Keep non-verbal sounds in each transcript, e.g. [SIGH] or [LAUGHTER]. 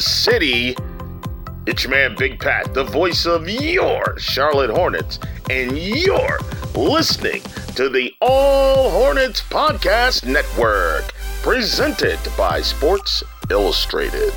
city. It's your man Big Pat, the voice of your Charlotte Hornets, and you're listening to the All Hornets Podcast Network, presented by Sports Illustrated.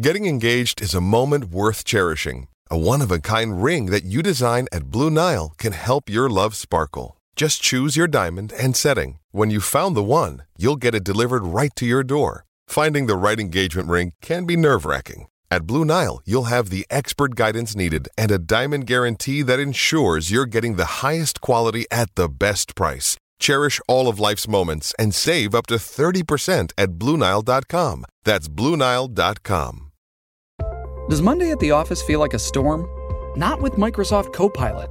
Getting engaged is a moment worth cherishing. A one of a kind ring that you design at Blue Nile can help your love sparkle. Just choose your diamond and setting. When you've found the one, you'll get it delivered right to your door. Finding the right engagement ring can be nerve wracking. At Blue Nile, you'll have the expert guidance needed and a diamond guarantee that ensures you're getting the highest quality at the best price. Cherish all of life's moments and save up to 30% at BlueNile.com. That's BlueNile.com. Does Monday at the office feel like a storm? Not with Microsoft Copilot.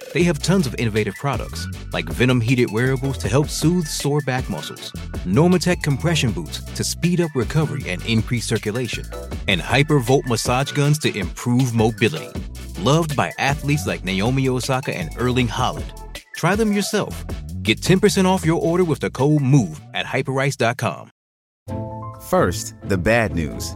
They have tons of innovative products, like Venom heated wearables to help soothe sore back muscles, Normatec compression boots to speed up recovery and increase circulation, and Hypervolt massage guns to improve mobility. Loved by athletes like Naomi Osaka and Erling Haaland. Try them yourself. Get 10% off your order with the code MOVE at hyperice.com. First, the bad news.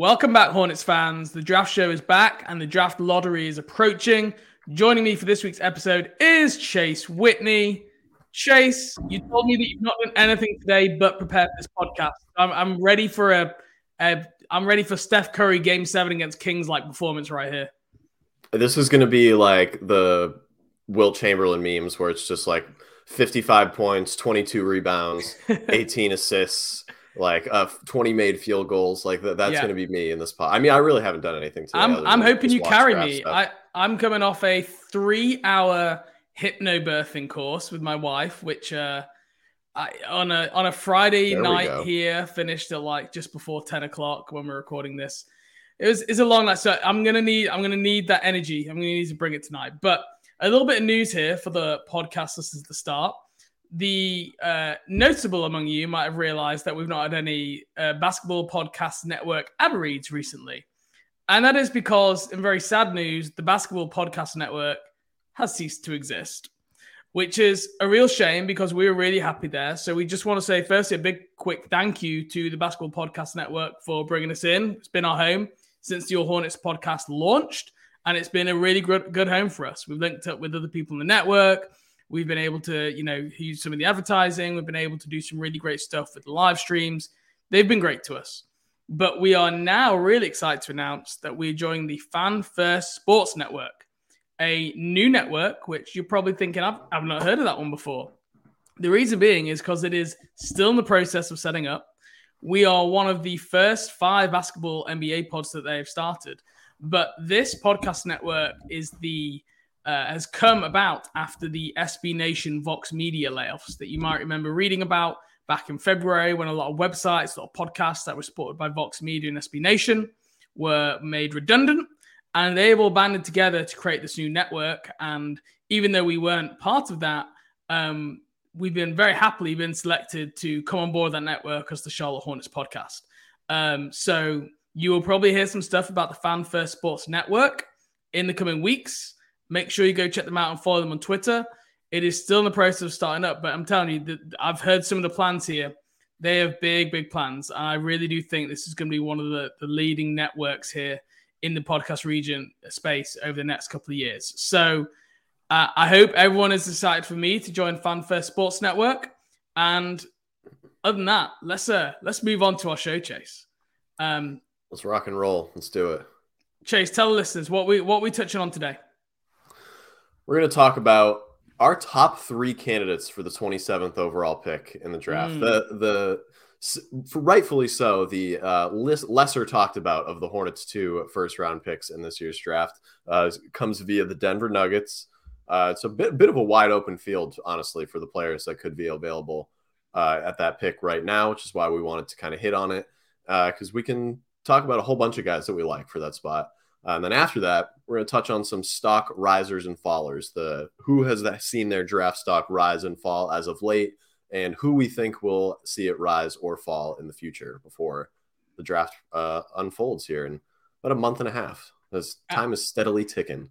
Welcome back, Hornets fans. The draft show is back and the draft lottery is approaching. Joining me for this week's episode is Chase Whitney. Chase, you told me that you've not done anything today but prepare for this podcast. I'm, I'm ready for a, a I'm ready for Steph Curry game seven against Kings like performance right here. This is going to be like the Wilt Chamberlain memes where it's just like 55 points, 22 rebounds, [LAUGHS] 18 assists, like uh, 20 made field goals. Like that, that's Yeah. going to be me in this pot. I mean, I really haven't done anything today. I'm I'm hoping you carry me. stuff. I I'm coming off a three hour hypnobirthing course with my wife, which uh, I on a on a Friday There night here finished at like just before ten o'clock when we're recording this. It was it's a long night, so I'm gonna need I'm gonna need that energy. I'm gonna need to bring it tonight. But a little bit of news here for the podcast This is the start. The uh, notable among you might have realized that we've not had any uh, basketball podcast network ad reads recently. And that is because, in very sad news, the Basketball Podcast Network has ceased to exist, which is a real shame because we were really happy there. So we just want to say, firstly, a big quick thank you to the Basketball Podcast Network for bringing us in. It's been our home since the All Hornets podcast launched, and it's been a really good, good home for us. We've linked up with other people in the network. We've been able to, you know, use some of the advertising. We've been able to do some really great stuff with the live streams. They've been great to us. But we are now really excited to announce that we're joining the Fan First Sports Network, a new network, which you're probably thinking, I've, I've not heard of that one before. The reason being is because it is still in the process of setting up. We are one of the first five basketball NBA pods that they have started. But this podcast network is the uh, has come about after the SB Nation Vox Media layoffs that you might remember reading about back in February when a lot of websites, a lot of podcasts that were supported by Vox Media and SB Nation were made redundant. And they've all banded together to create this new network. And even though we weren't part of that, um, we've been very happily been selected to come on board that network as the Charlotte Hornets podcast. Um, so you will probably hear some stuff about the Fan First Sports Network in the coming weeks. Make sure you go check them out and follow them on Twitter. It is still in the process of starting up, but I'm telling you, that I've heard some of the plans here. They have big, big plans. I really do think this is going to be one of the, the leading networks here in the podcast region space over the next couple of years. So uh, I hope everyone is excited for me to join Fan First Sports Network. And other than that, let's uh let's move on to our show, Chase. Um, let's rock and roll. Let's do it. Chase, tell the listeners what we what we touching on today. We're going to talk about our top three candidates for the 27th overall pick in the draft. Mm. The the rightfully so, the uh, lesser talked about of the Hornets' two first round picks in this year's draft uh, comes via the Denver Nuggets. Uh, it's a bit bit of a wide open field, honestly, for the players that could be available uh, at that pick right now, which is why we wanted to kind of hit on it because uh, we can talk about a whole bunch of guys that we like for that spot. Uh, and then after that, we're going to touch on some stock risers and fallers. The who has seen their draft stock rise and fall as of late, and who we think will see it rise or fall in the future before the draft uh, unfolds here in about a month and a half. As time is steadily ticking.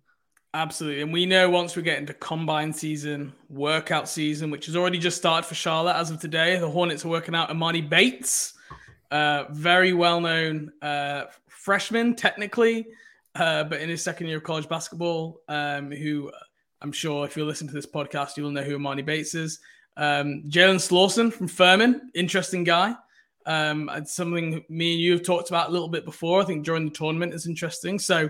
Absolutely. And we know once we get into combine season, workout season, which has already just started for Charlotte as of today, the Hornets are working out Emoni Bates, uh, very well known uh, freshman, technically, uh, but in his second year of college basketball, um, who I'm sure if you listen to this podcast, you will know who Emoni Bates is. Um, Jalen Slawson from Furman, interesting guy. Um, it's something me and you have talked about a little bit before. I think during the tournament is interesting. So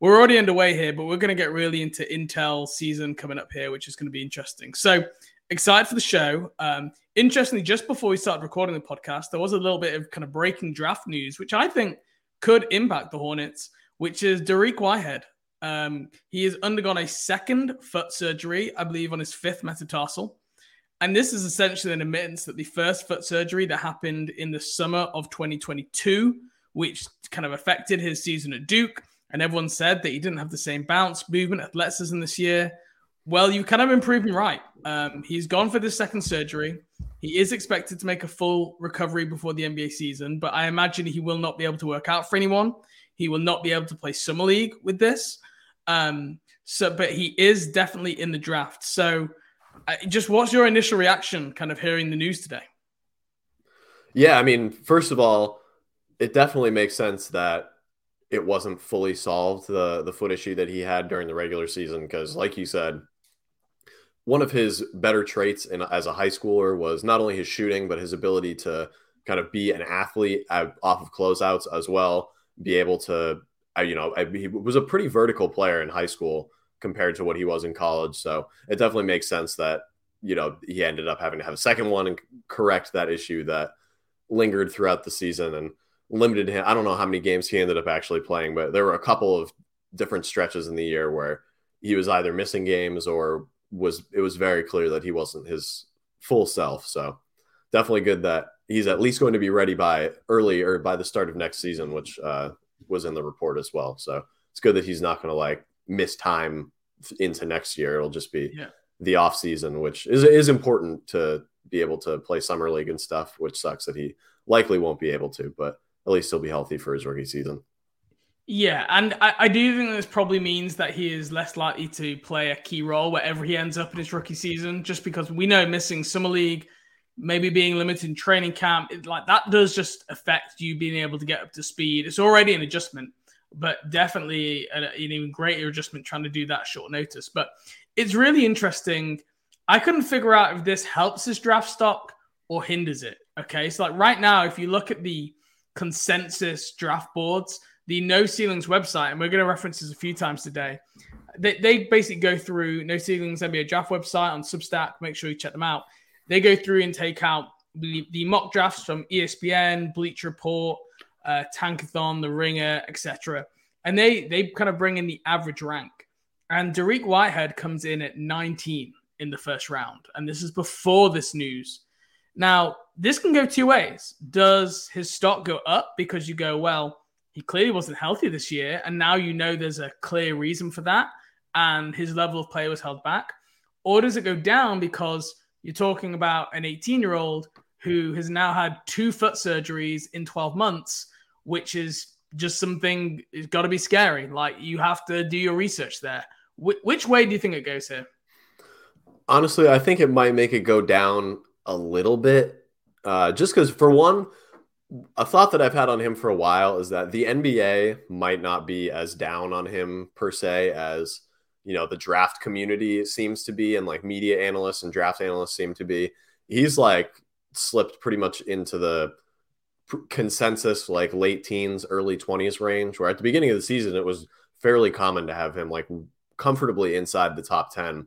we're already underway here, but we're going to get really into Intel season coming up here, which is going to be interesting. So excited for the show. Um, interestingly, just before we started recording the podcast, there was a little bit of kind of breaking draft news, which I think could impact the Hornets, which is Dariq Whitehead. Um, he has undergone a second foot surgery, I believe, on his fifth metatarsal. And this is essentially an admittance that the first foot surgery that happened in the summer of 2022, which kind of affected his season at Duke, and everyone said that he didn't have the same bounce, movement, athleticism this year. Well, you kind of been proven right. Um, he's gone for this second surgery. He is expected to make a full recovery before the NBA season, but I imagine he will not be able to work out for anyone. He will not be able to play summer league with this. Um, so, but he is definitely in the draft. So, just what's your initial reaction kind of hearing the news today? Yeah, I mean, first of all, it definitely makes sense that it wasn't fully solved the the foot issue that he had during the regular season because like you said one of his better traits in, as a high schooler was not only his shooting but his ability to kind of be an athlete off of closeouts as well be able to you know he was a pretty vertical player in high school compared to what he was in college. So it definitely makes sense that, you know, he ended up having to have a second one and correct that issue that lingered throughout the season and limited him. I don't know how many games he ended up actually playing, but there were a couple of different stretches in the year where he was either missing games or was it was very clear that he wasn't his full self. So definitely good that he's at least going to be ready by early or by the start of next season, which uh, was in the report as well. So it's good that he's not going to like miss time into next year. It'll just be yeah. the off season, which is is important to be able to play summer league and stuff. Which sucks that he likely won't be able to, but at least he'll be healthy for his rookie season. Yeah, and I, I, do think this probably means that he is less likely to play a key role wherever he ends up in his rookie season, just because we know missing summer league, maybe being limited in training camp, it, like that does just affect you being able to get up to speed. It's already an adjustment but definitely an, an even greater adjustment trying to do that short notice. But it's really interesting. I couldn't figure out if this helps his draft stock or hinders it. Okay. So, like right now, if you look at the consensus draft boards, the No Ceilings website, and we're going to reference this a few times today, they, they basically go through No Ceilings NBA draft website on Substack. Make sure you check them out. They go through and take out the, the mock drafts from ESPN, Bleacher Report, uh, Tankathon, The Ringer, etc. And they they kind of bring in the average rank. And Dariq Whitehead comes in at 19 in the first round. And this is before this news. Now, this can go two ways. Does his stock go up because you go, well, he clearly wasn't healthy this year. And now you know there's a clear reason for that. And his level of play was held back. Or does it go down because you're talking about an 18 year old who has now had two foot surgeries in 12 months which is just something it's got to be scary. Like you have to do your research there. Wh- which way do you think it goes here? Honestly, I think it might make it go down a little bit. Uh, just because, for one, a thought that I've had on him for a while is that the NBA might not be as down on him per se as you know the draft community seems to be, and like media analysts and draft analysts seem to be. He's like slipped pretty much into the consensus like late teens, early 20s range, where at the beginning of the season, it was fairly common to have him like comfortably inside the top 10.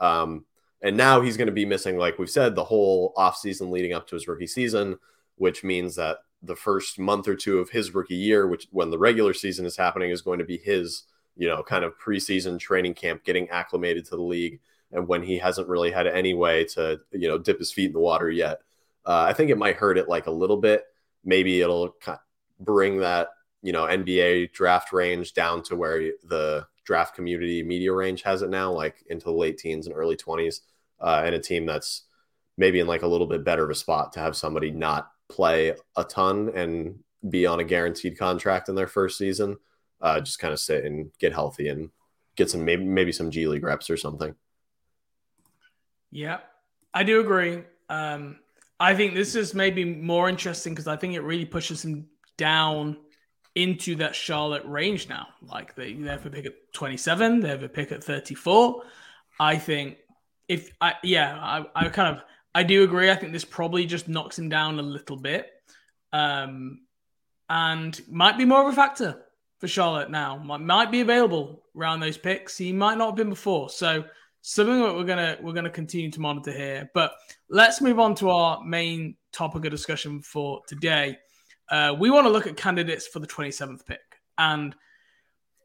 Um, and now he's going to be missing, like we've said, the whole offseason leading up to his rookie season, which means that the first month or two of his rookie year, which when the regular season is happening, is going to be his, you know, kind of preseason training camp, getting acclimated to the league. And when he hasn't really had any way to, you know, dip his feet in the water yet, uh, I think it might hurt it like a little bit. Maybe it'll bring that, you know, NBA draft range down to where the draft community media range has it now, like into the late teens and early 20s uh, and a team that's maybe in like a little bit better of a spot to have somebody not play a ton and be on a guaranteed contract in their first season. Uh, just kind of sit and get healthy and get some maybe maybe some G League reps or something. Yeah, I do agree. Um, I think this is maybe more interesting because I think it really pushes him down into that Charlotte range now. Like they, they have a pick at 27, they have a pick at 34. I think if I yeah, I, I kind of I do agree. I think this probably just knocks him down a little bit. Um and might be more of a factor for Charlotte now. Might, might be available around those picks. He might not have been before. So something that we're gonna we're gonna continue to monitor here. But let's move on to our main topic of discussion for today. Uh, we want to look at candidates for the 27th pick, and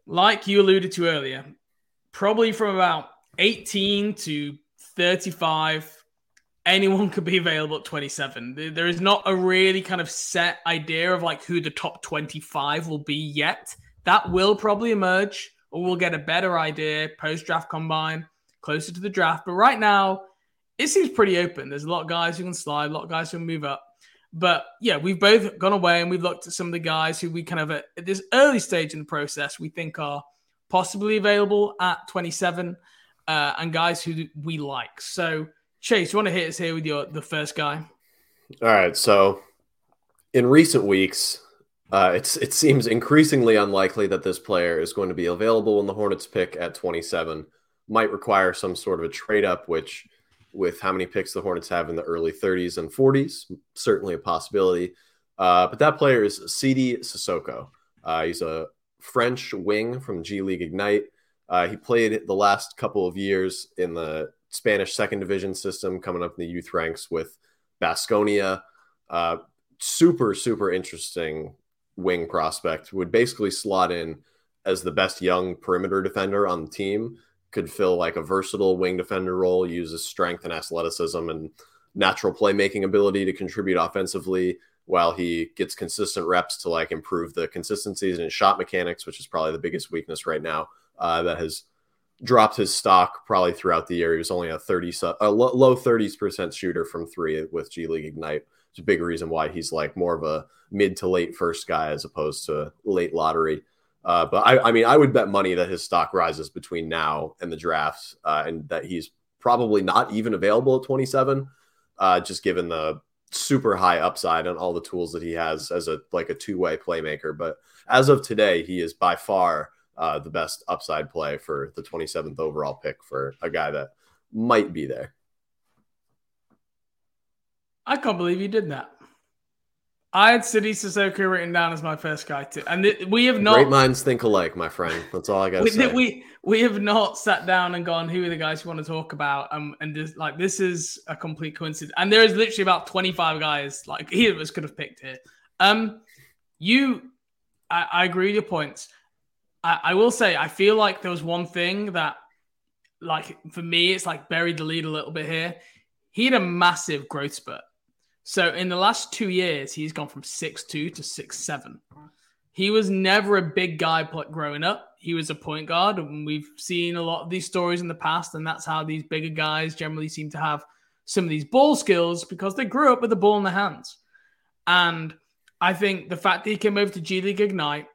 like you alluded to earlier, probably from about 18 to 35 anyone could be available at 27 there is not a really kind of set idea of like who the top 25 will be yet that will probably emerge or we'll get a better idea post draft combine closer to the draft but right now it seems pretty open there's a lot of guys who can slide a lot of guys who can move up but yeah we've both gone away and we've looked at some of the guys who we kind of at this early stage in the process we think are possibly available at 27 uh, and guys who we like. So, Chase, you want to hit us here with your the first guy? All right. So, in recent weeks, uh, it's it seems increasingly unlikely that this player is going to be available when the Hornets pick at 27. Might require some sort of a trade up, which, with how many picks the Hornets have in the early 30s and 40s, certainly a possibility. Uh, but that player is Sidy Cissoko. Uh, he's a French wing from G League Ignite. Uh, he played the last couple of years in the Spanish second division system, coming up in the youth ranks with Baskonia. Uh, super, super interesting wing prospect. Would basically slot in as the best young perimeter defender on the team. Could fill like a versatile wing defender role, uses strength and athleticism and natural playmaking ability to contribute offensively while he gets consistent reps to like improve the consistencies and shot mechanics, which is probably the biggest weakness right now uh, that has dropped his stock probably throughout the year. He was only a 30, a low 30s percent shooter from three with G League Ignite. It's a big reason why he's like more of a mid to late first guy as opposed to late lottery. Uh, but I, I, mean, I would bet money that his stock rises between now and the drafts, uh, and that he's probably not even available at 27, uh, just given the super high upside and all the tools that he has as a like a two way playmaker. But as of today, he is by far uh, the best upside play for the 27th overall pick for a guy that might be there. I can't believe you did that. I had Sidy Cissoko written down as my first guy too, and th- we have not. Great minds think alike, my friend. That's all I got to say. We we have not sat down and gone, who are the guys you want to talk about? Um, and just like this is a complete coincidence. And there is literally about twenty five guys like either of us could have picked here. Um, you, I, I agree with your points. I, I will say I feel like there was one thing that, like for me, it's like buried the lead a little bit here. He had a massive growth spurt. So in the last two years, he's gone from six two to six seven. He was never a big guy growing up. He was a point guard, and we've seen a lot of these stories in the past, and that's how these bigger guys generally seem to have some of these ball skills because they grew up with the ball in their hands. And I think the fact that he came over to G League Ignite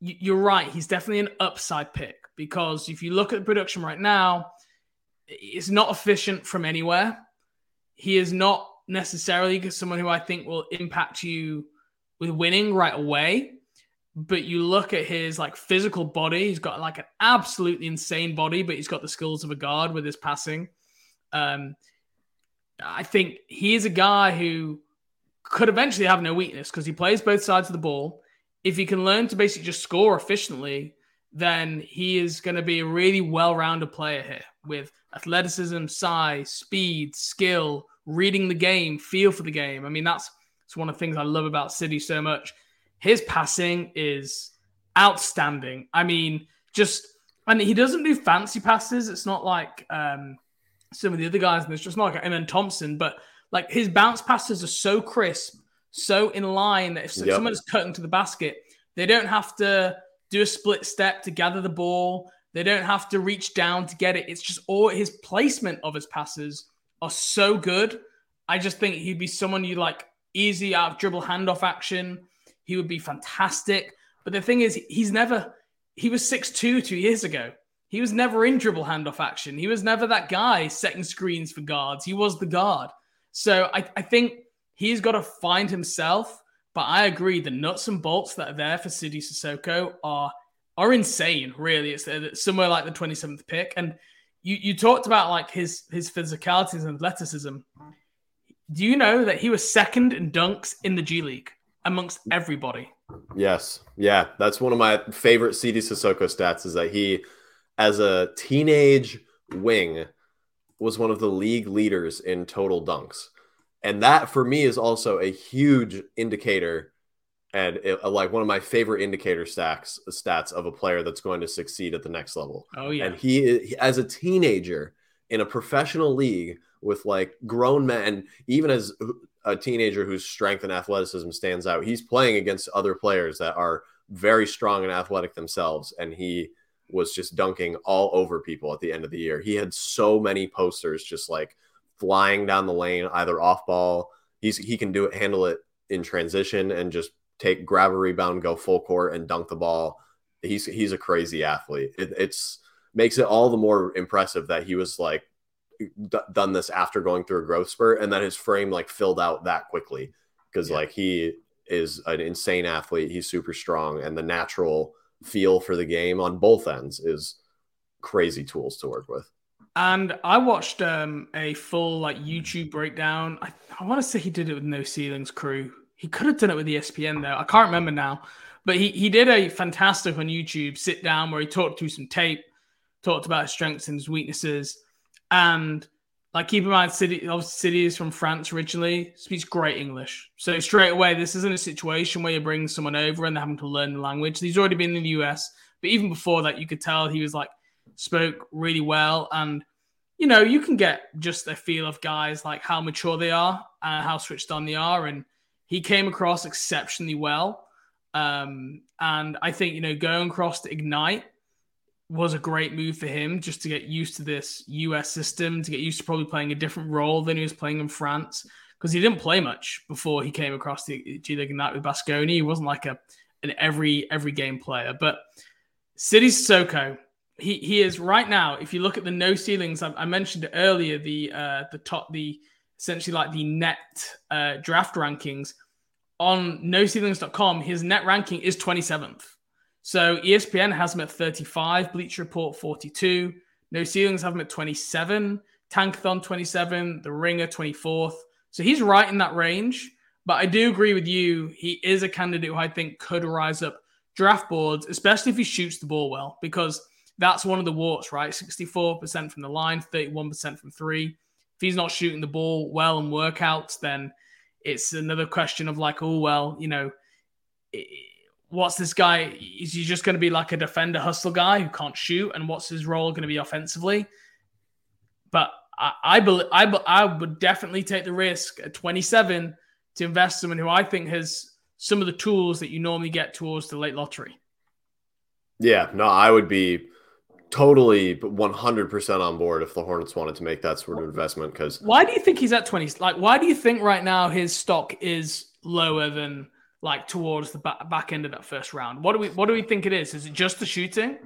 you're right. He's definitely an upside pick because if you look at the production right now, it's not efficient from anywhere. He is not necessarily because someone who I think will impact you with winning right away. But you look at his like physical body, he's got like an absolutely insane body, but he's got the skills of a guard with his passing. Um, I think he is a guy who could eventually have no weakness because he plays both sides of the ball. If he can learn to basically just score efficiently, then he is going to be a really well-rounded player here with athleticism, size, speed, skill, reading the game, feel for the game. I mean, that's it's one of the things I love about Sidy so much. His passing is outstanding. I mean, just and he doesn't do fancy passes. It's not like um, some of the other guys, and it's just not like Amen Thompson, but like his bounce passes are so crisp, so in line that if yep. someone's cutting to the basket, they don't have to do a split step to gather the ball. They don't have to reach down to get it. It's just all his placement of his passes are so good. I just think he'd be someone you like easy out of dribble handoff action. He would be fantastic. But the thing is, he's never, he was 6'2 two years ago. He was never in dribble handoff action. He was never that guy setting screens for guards. He was the guard. So I, I think he's got to find himself. But I agree, the nuts and bolts that are there for Sidy Cissoko are are insane. Really, it's uh, somewhere like the 27th pick. And you you talked about like his his physicality and athleticism. Do you know that he was second in dunks in the G League amongst everybody? Yes. Yeah. That's one of my favorite Sidy Cissoko stats is that he, as a teenage wing, was one of the league leaders in total dunks. And that for me is also a huge indicator and it, uh, like one of my favorite indicator stacks stats of a player that's going to succeed at the next level. Oh yeah. And he, he as a teenager in a professional league with like grown men, even as a teenager whose strength and athleticism stands out, he's playing against other players that are very strong and athletic themselves. And he was just dunking all over people at the end of the year. He had so many posters just like flying down the lane, either off ball. He's he can do it, handle it in transition, and just take grab a rebound, go full court, and dunk the ball. He's he's a crazy athlete. It, it's makes it all the more impressive that he was like d- done this after going through a growth spurt and that his frame like filled out that quickly because yeah. like he is an insane athlete he's super strong and the natural feel for the game on both ends is crazy tools to work with and i watched um, a full like youtube breakdown i, I want to say he did it with no ceilings crew he could have done it with espn though i can't remember now but he, he did a fantastic on youtube sit down where he talked through some tape talked about his strengths and his weaknesses and like keep in mind, Sidy obviously Sidy is from France originally, speaks great English. So straight away, this isn't a situation where you're bringing someone over and they're having to learn the language. He's already been in the US, but even before that, you could tell he was like spoke really well. And you know, you can get just a feel of guys like how mature they are and how switched on they are. And he came across exceptionally well. Um, and I think, you know, going across to Ignite was a great move for him just to get used to this US system, to get used to probably playing a different role than he was playing in France because he didn't play much before he came across the G League Ignite with Baskonia. He wasn't like a an every every game player, but Sidy Cissoko, he he is right now. If you look at the no ceilings, I, I mentioned earlier the uh, the top the essentially like the net uh, draft rankings on noceilings.com. His net ranking is 27th. So ESPN has him at 35, Bleacher Report 42, No Ceilings have him at 27, Tankathon 27, The Ringer 24th. So he's right in that range. But I do agree with you. He is a candidate who I think could rise up draft boards, especially if he shoots the ball well, because that's one of the warts, right? 64% from the line, 31% from three. If he's not shooting the ball well in workouts, then it's another question of like, oh, well, you know, what's this guy? Is he just going to be like a defender hustle guy who can't shoot? And what's his role going to be offensively? But I, I, believe, I, I would definitely take the risk at 27 to invest someone who I think has some of the tools that you normally get towards the late lottery. Yeah, no, I would be totally 100% on board if the Hornets wanted to make that sort of investment. Because why do you think he's at 20? Like, why do you think right now his stock is lower than like towards the back, back end of that first round. What do we what do we think it is? Is it just the shooting?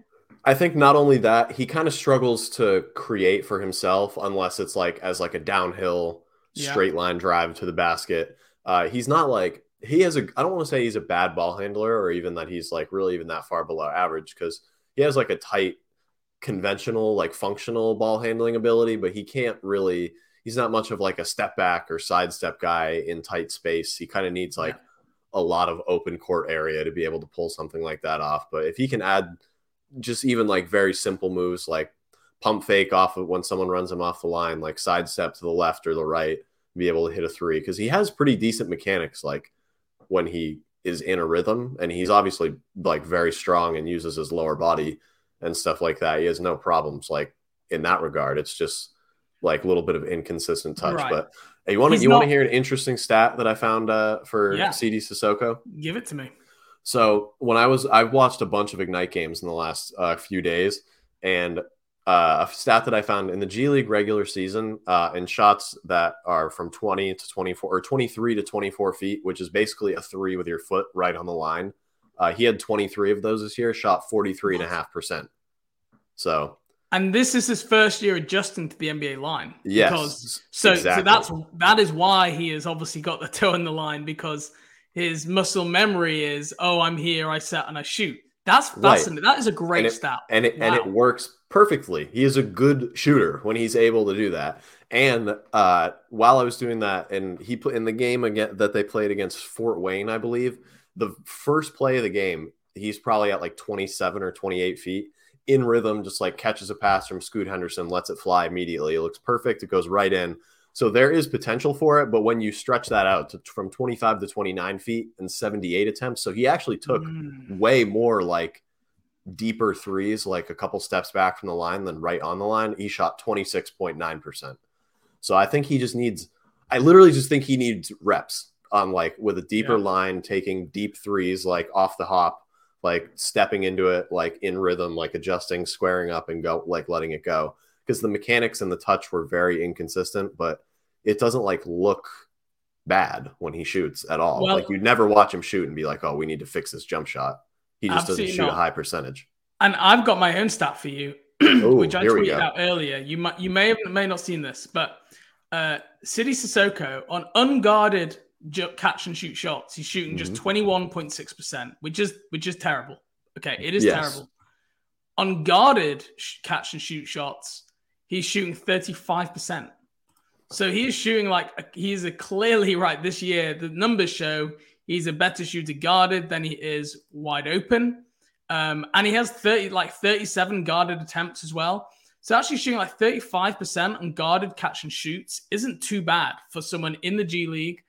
I think not only that, he kind of struggles to create for himself unless it's like as like a downhill straight yeah. line drive to the basket. Uh, he's not like he has a I don't want to say he's a bad ball handler or even that he's like really even that far below average because he has like a tight conventional like functional ball handling ability, but he can't really he's not much of like a step back or sidestep guy in tight space. He kind of needs like yeah. a lot of open court area to be able to pull something like that off. But if he can add just even like very simple moves like pump fake off of when someone runs him off the line, like sidestep to the left or the right, be able to hit a three because he has pretty decent mechanics. Like when he is in a rhythm, and he's obviously like very strong and uses his lower body and stuff like that. He has no problems like in that regard. It's just like a little bit of inconsistent touch. Right. But hey, you want to you want to hear an interesting stat that I found uh, for yeah. Sidy Cissoko? Give it to me. So when I was, I've watched a bunch of Ignite games in the last uh, few days, and uh, a stat that I found in the G League regular season uh, in shots that are from 20 to 24 or 23 to 24 feet, which is basically a three with your foot right on the line. Uh, he had 23 of those this year, shot 43.5%. So and this is his first year adjusting to the NBA line. Yes. Because, so, exactly. so that's that is why he has obviously got the toe in the line because his muscle memory is, oh, I'm here, I sat and I shoot. That's fascinating. Right. That is a great and it, stat. And it wow. and it works perfectly. He is a good shooter when he's able to do that. And uh, while I was doing that, and he put in the game again that they played against Fort Wayne, I believe, the first play of the game, he's probably at like 27 or 28 feet in rhythm, just like catches a pass from Scoot Henderson, lets it fly immediately. It looks perfect. It goes right in. So there is potential for it, but when you stretch that out to, from 25 to 29 feet and 78 attempts, so he actually took mm. way more like deeper threes, like a couple steps back from the line than right on the line. He shot 26.9%. So I think he just needs, I literally just think he needs reps on like with a deeper yeah. line, taking deep threes, like off the hop like stepping into it like in rhythm, like adjusting, squaring up and go like letting it go. Because the mechanics and the touch were very inconsistent, but it doesn't like look bad when he shoots at all. Well, like you'd never watch him shoot and be like, oh, we need to fix this jump shot. He just doesn't shoot not. a high percentage. And I've got my own stat for you, [CLEARS THROAT] Ooh, which I tweeted out earlier. You might you may have may not seen this, but uh Sidy Cissoko on unguarded catch and shoot shots. He's shooting mm-hmm. just 21.6%, which is which is terrible. Okay, it is yes. terrible. Unguarded catch and shoot shots, he's shooting 35%. So he is shooting like he's a clearly [LAUGHS] right this year. The numbers show he's a better shooter guarded than he is wide open. Um, and he has 30 like 37 guarded attempts as well. So actually shooting like 35% on guarded catch and shoots isn't too bad for someone in the G League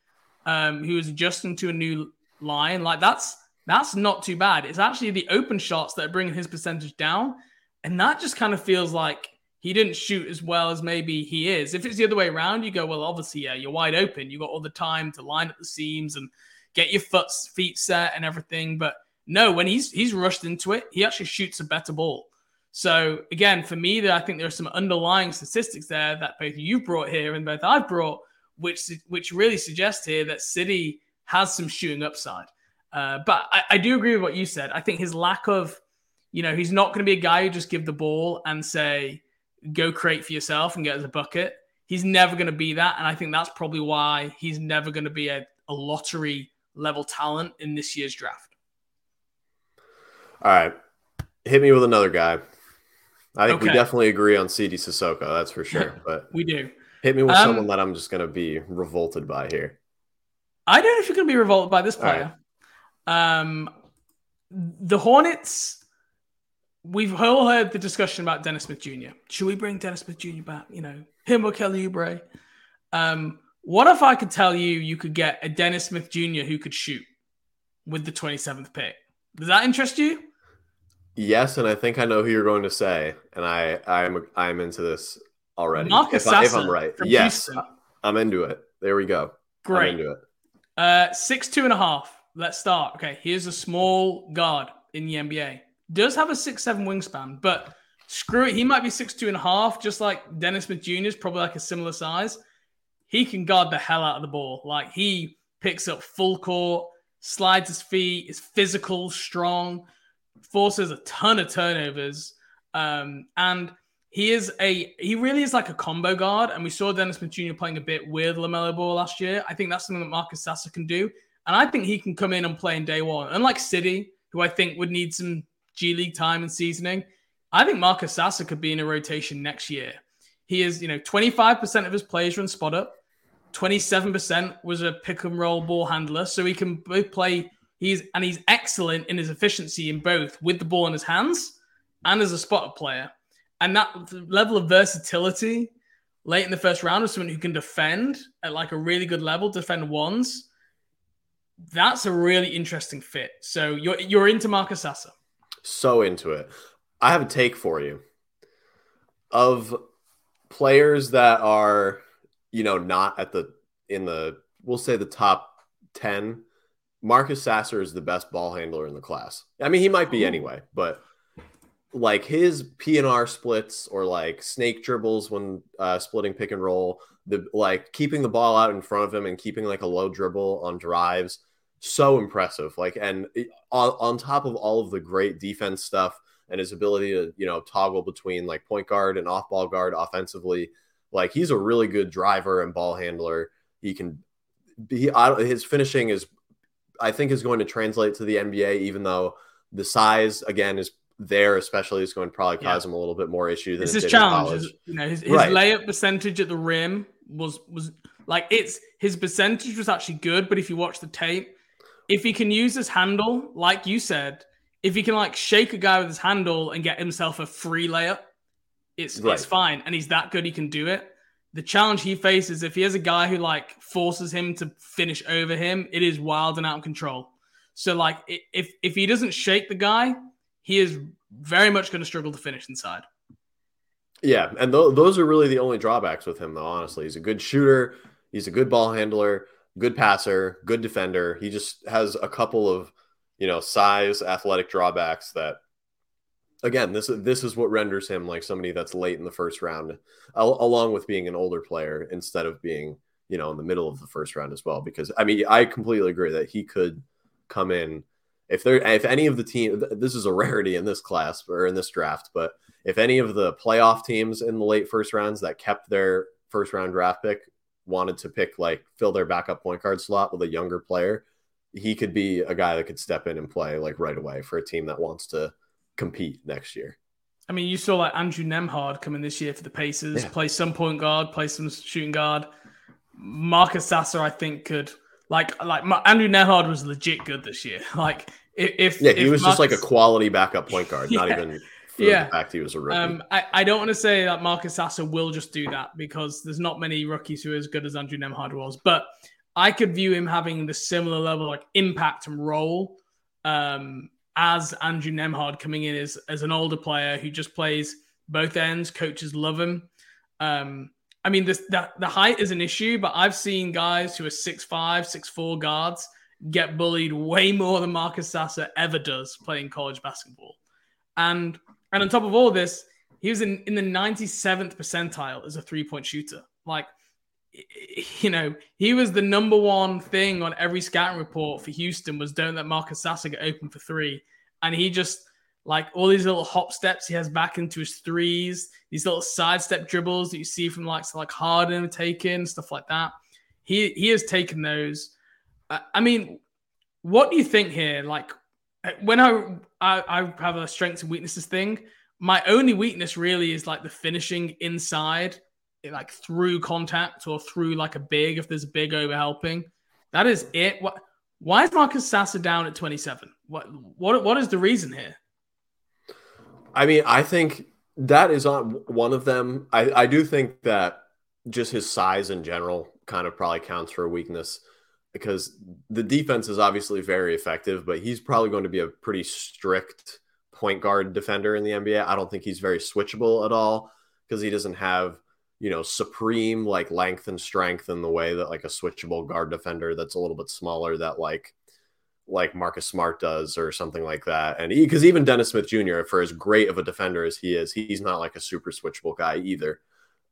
um, who is adjusting to a new line. Like that's that's not too bad. It's actually the open shots that are bringing his percentage down, and that just kind of feels like he didn't shoot as well as maybe he is. If it's the other way around, you go, well, obviously, yeah, you're wide open. You got all the time to line up the seams and get your foot feet set and everything. But no, when he's he's rushed into it, he actually shoots a better ball. So again, for me, I think there are some underlying statistics there that both you brought here and both I've brought which which really suggests here that Sidy has some shooting upside. Uh, but I, I, do agree with what you said. I think his lack of, you know, he's not going to be a guy who just give the ball and say, go create for yourself and get a bucket. He's never going to be that. And I think that's probably why he's never going to be a, a lottery level talent in this year's draft. All right. Hit me with another guy. I think okay. we definitely agree on Sidy Cissoko, that's for sure. [LAUGHS] But we do. Hit me with um, someone that I'm just going to be revolted by here. I don't know if you're going to be revolted by this player. Right. Um, the Hornets, we've all heard the discussion about Dennis Smith Jr. Should we bring Dennis Smith Jr. back? You know, him or Kelly Oubre? Um, what if I could tell you you could get a Dennis Smith Jr. who could shoot with the 27th pick? Does that interest you? Yes, and I think I know who you're going to say, and I I'm I'm into this already. Marcus if, I, if I'm right. Yes, Houston. I'm into it. There we go. Great. I'm into it. Uh, six two and a half. Let's start. Okay, here's a small guard in the NBA. Does have a six seven wingspan, but screw it. He might be six two and a half, just like Dennis Smith Jr. is probably like a similar size. He can guard the hell out of the ball. Like he picks up full court, slides his feet, is physical, strong, forces a ton of turnovers, um, and he is a he really is like a combo guard, and we saw Dennis Smith Jr. playing a bit with LaMelo Ball last year. I think that's something that Marcus Sasser can do, and I think he can come in and play in day one. Unlike Sidy, who I think would need some G League time and seasoning, I think Marcus Sasser could be in a rotation next year. He is, you know, 25% of his plays run spot up, 27% was a pick and roll ball handler. So he can both play. He's and he's excellent in his efficiency in both with the ball in his hands and as a spot up player. And that level of versatility late in the first round of someone who can defend at like a really good level, defend ones. That's a really interesting fit. So you're you're into Marcus Sasser. So into it. I have a take for you. Of players that are, you know, not at the in the we'll say the top 10, Marcus Sasser is the best ball handler in the class. I mean, he might be anyway, but like his PNR splits or like snake dribbles when uh, splitting pick and roll, the like keeping the ball out in front of him and keeping like a low dribble on drives, so impressive. Like and on, on top of all of the great defense stuff and his ability to you know toggle between like point guard and off ball guard offensively, like he's a really good driver and ball handler. He can be his finishing is I think is going to translate to the NBA, even though the size again is there, especially, is going to probably cause yeah. him a little bit more issue than it's his challenge. His, you know, his, his right. layup percentage at the rim was was like it's his percentage was actually good, but if you watch the tape, if he can use his handle, like you said, if he can like shake a guy with his handle and get himself a free layup, it's right. it's fine, and he's that good, he can do it. The challenge he faces if he has a guy who like forces him to finish over him, it is wild and out of control. So like if if he doesn't shake the guy, he is very much going to struggle to finish inside. Yeah, and th- those are really the only drawbacks with him, though. Honestly, he's a good shooter, he's a good ball handler, good passer, good defender. He just has a couple of, you know, size, athletic drawbacks that, again, this this is what renders him like somebody that's late in the first round, al- along with being an older player instead of being, you know, in the middle of the first round as well. Because I mean, I completely agree that he could come in if there if any of the team this is a [LAUGHS] rarity in this class or in this draft, but if any of the playoff teams in the late first rounds that kept their first round draft pick wanted to pick like fill their backup point guard slot with a younger player, he could be a guy that could step in and play like right away for a team that wants to compete next year. I mean, you saw like Andrew Nembhard coming this year for the Pacers, yeah. play some point guard, play some shooting guard. Marcus Sasser, I think, could like like Andrew Nembhard was legit good this year. [LAUGHS] Like if yeah, he if was Marcus, just like a quality backup point guard, [LAUGHS] yeah, not even yeah. the fact he was a rookie. Um, I, I don't want to say that Marcus Sasser will just do that because there's not many rookies who are as good as Andrew Nembhard was, but I could view him having the similar level like impact and role um, as Andrew Nembhard coming in as, as an older player who just plays both ends. Coaches love him. Um, I mean, this, the, the height is an issue, but I've seen guys who are six five, six four guards get bullied way more than Marcus Sasser ever does playing college basketball. And and on top of all this, he was in, in the 97th percentile as a three-point shooter. Like, [LAUGHS] you know, he was the number one thing on every scouting report for Houston was don't let Marcus Sasser get open for three. And he just like all these little hop steps he has back into his threes, these little sidestep dribbles that you see from like like Harden taking stuff like that. He he has taken those uh, I mean, what do you think here? Like, uh, when I, I, I have a strengths and weaknesses thing, my only weakness really is like the finishing inside, like through contact or through like a big if there's a big over helping. That is it. What? Why is Marcus Sasser down at 27? What what what is the reason here? I mean, I think that is on one of them. I, I do think that just his size in general kind of probably counts for a weakness because the defense is obviously very effective, but he's probably going to be a pretty strict point guard defender in the NBA. I don't think he's very switchable at all because he doesn't have, you know, supreme like length and strength in the way that like a switchable guard defender that's a little bit smaller that like like Marcus Smart does or something like that. And because even Dennis Smith Jr., for as great of a defender as he is, he's not like a super switchable guy either.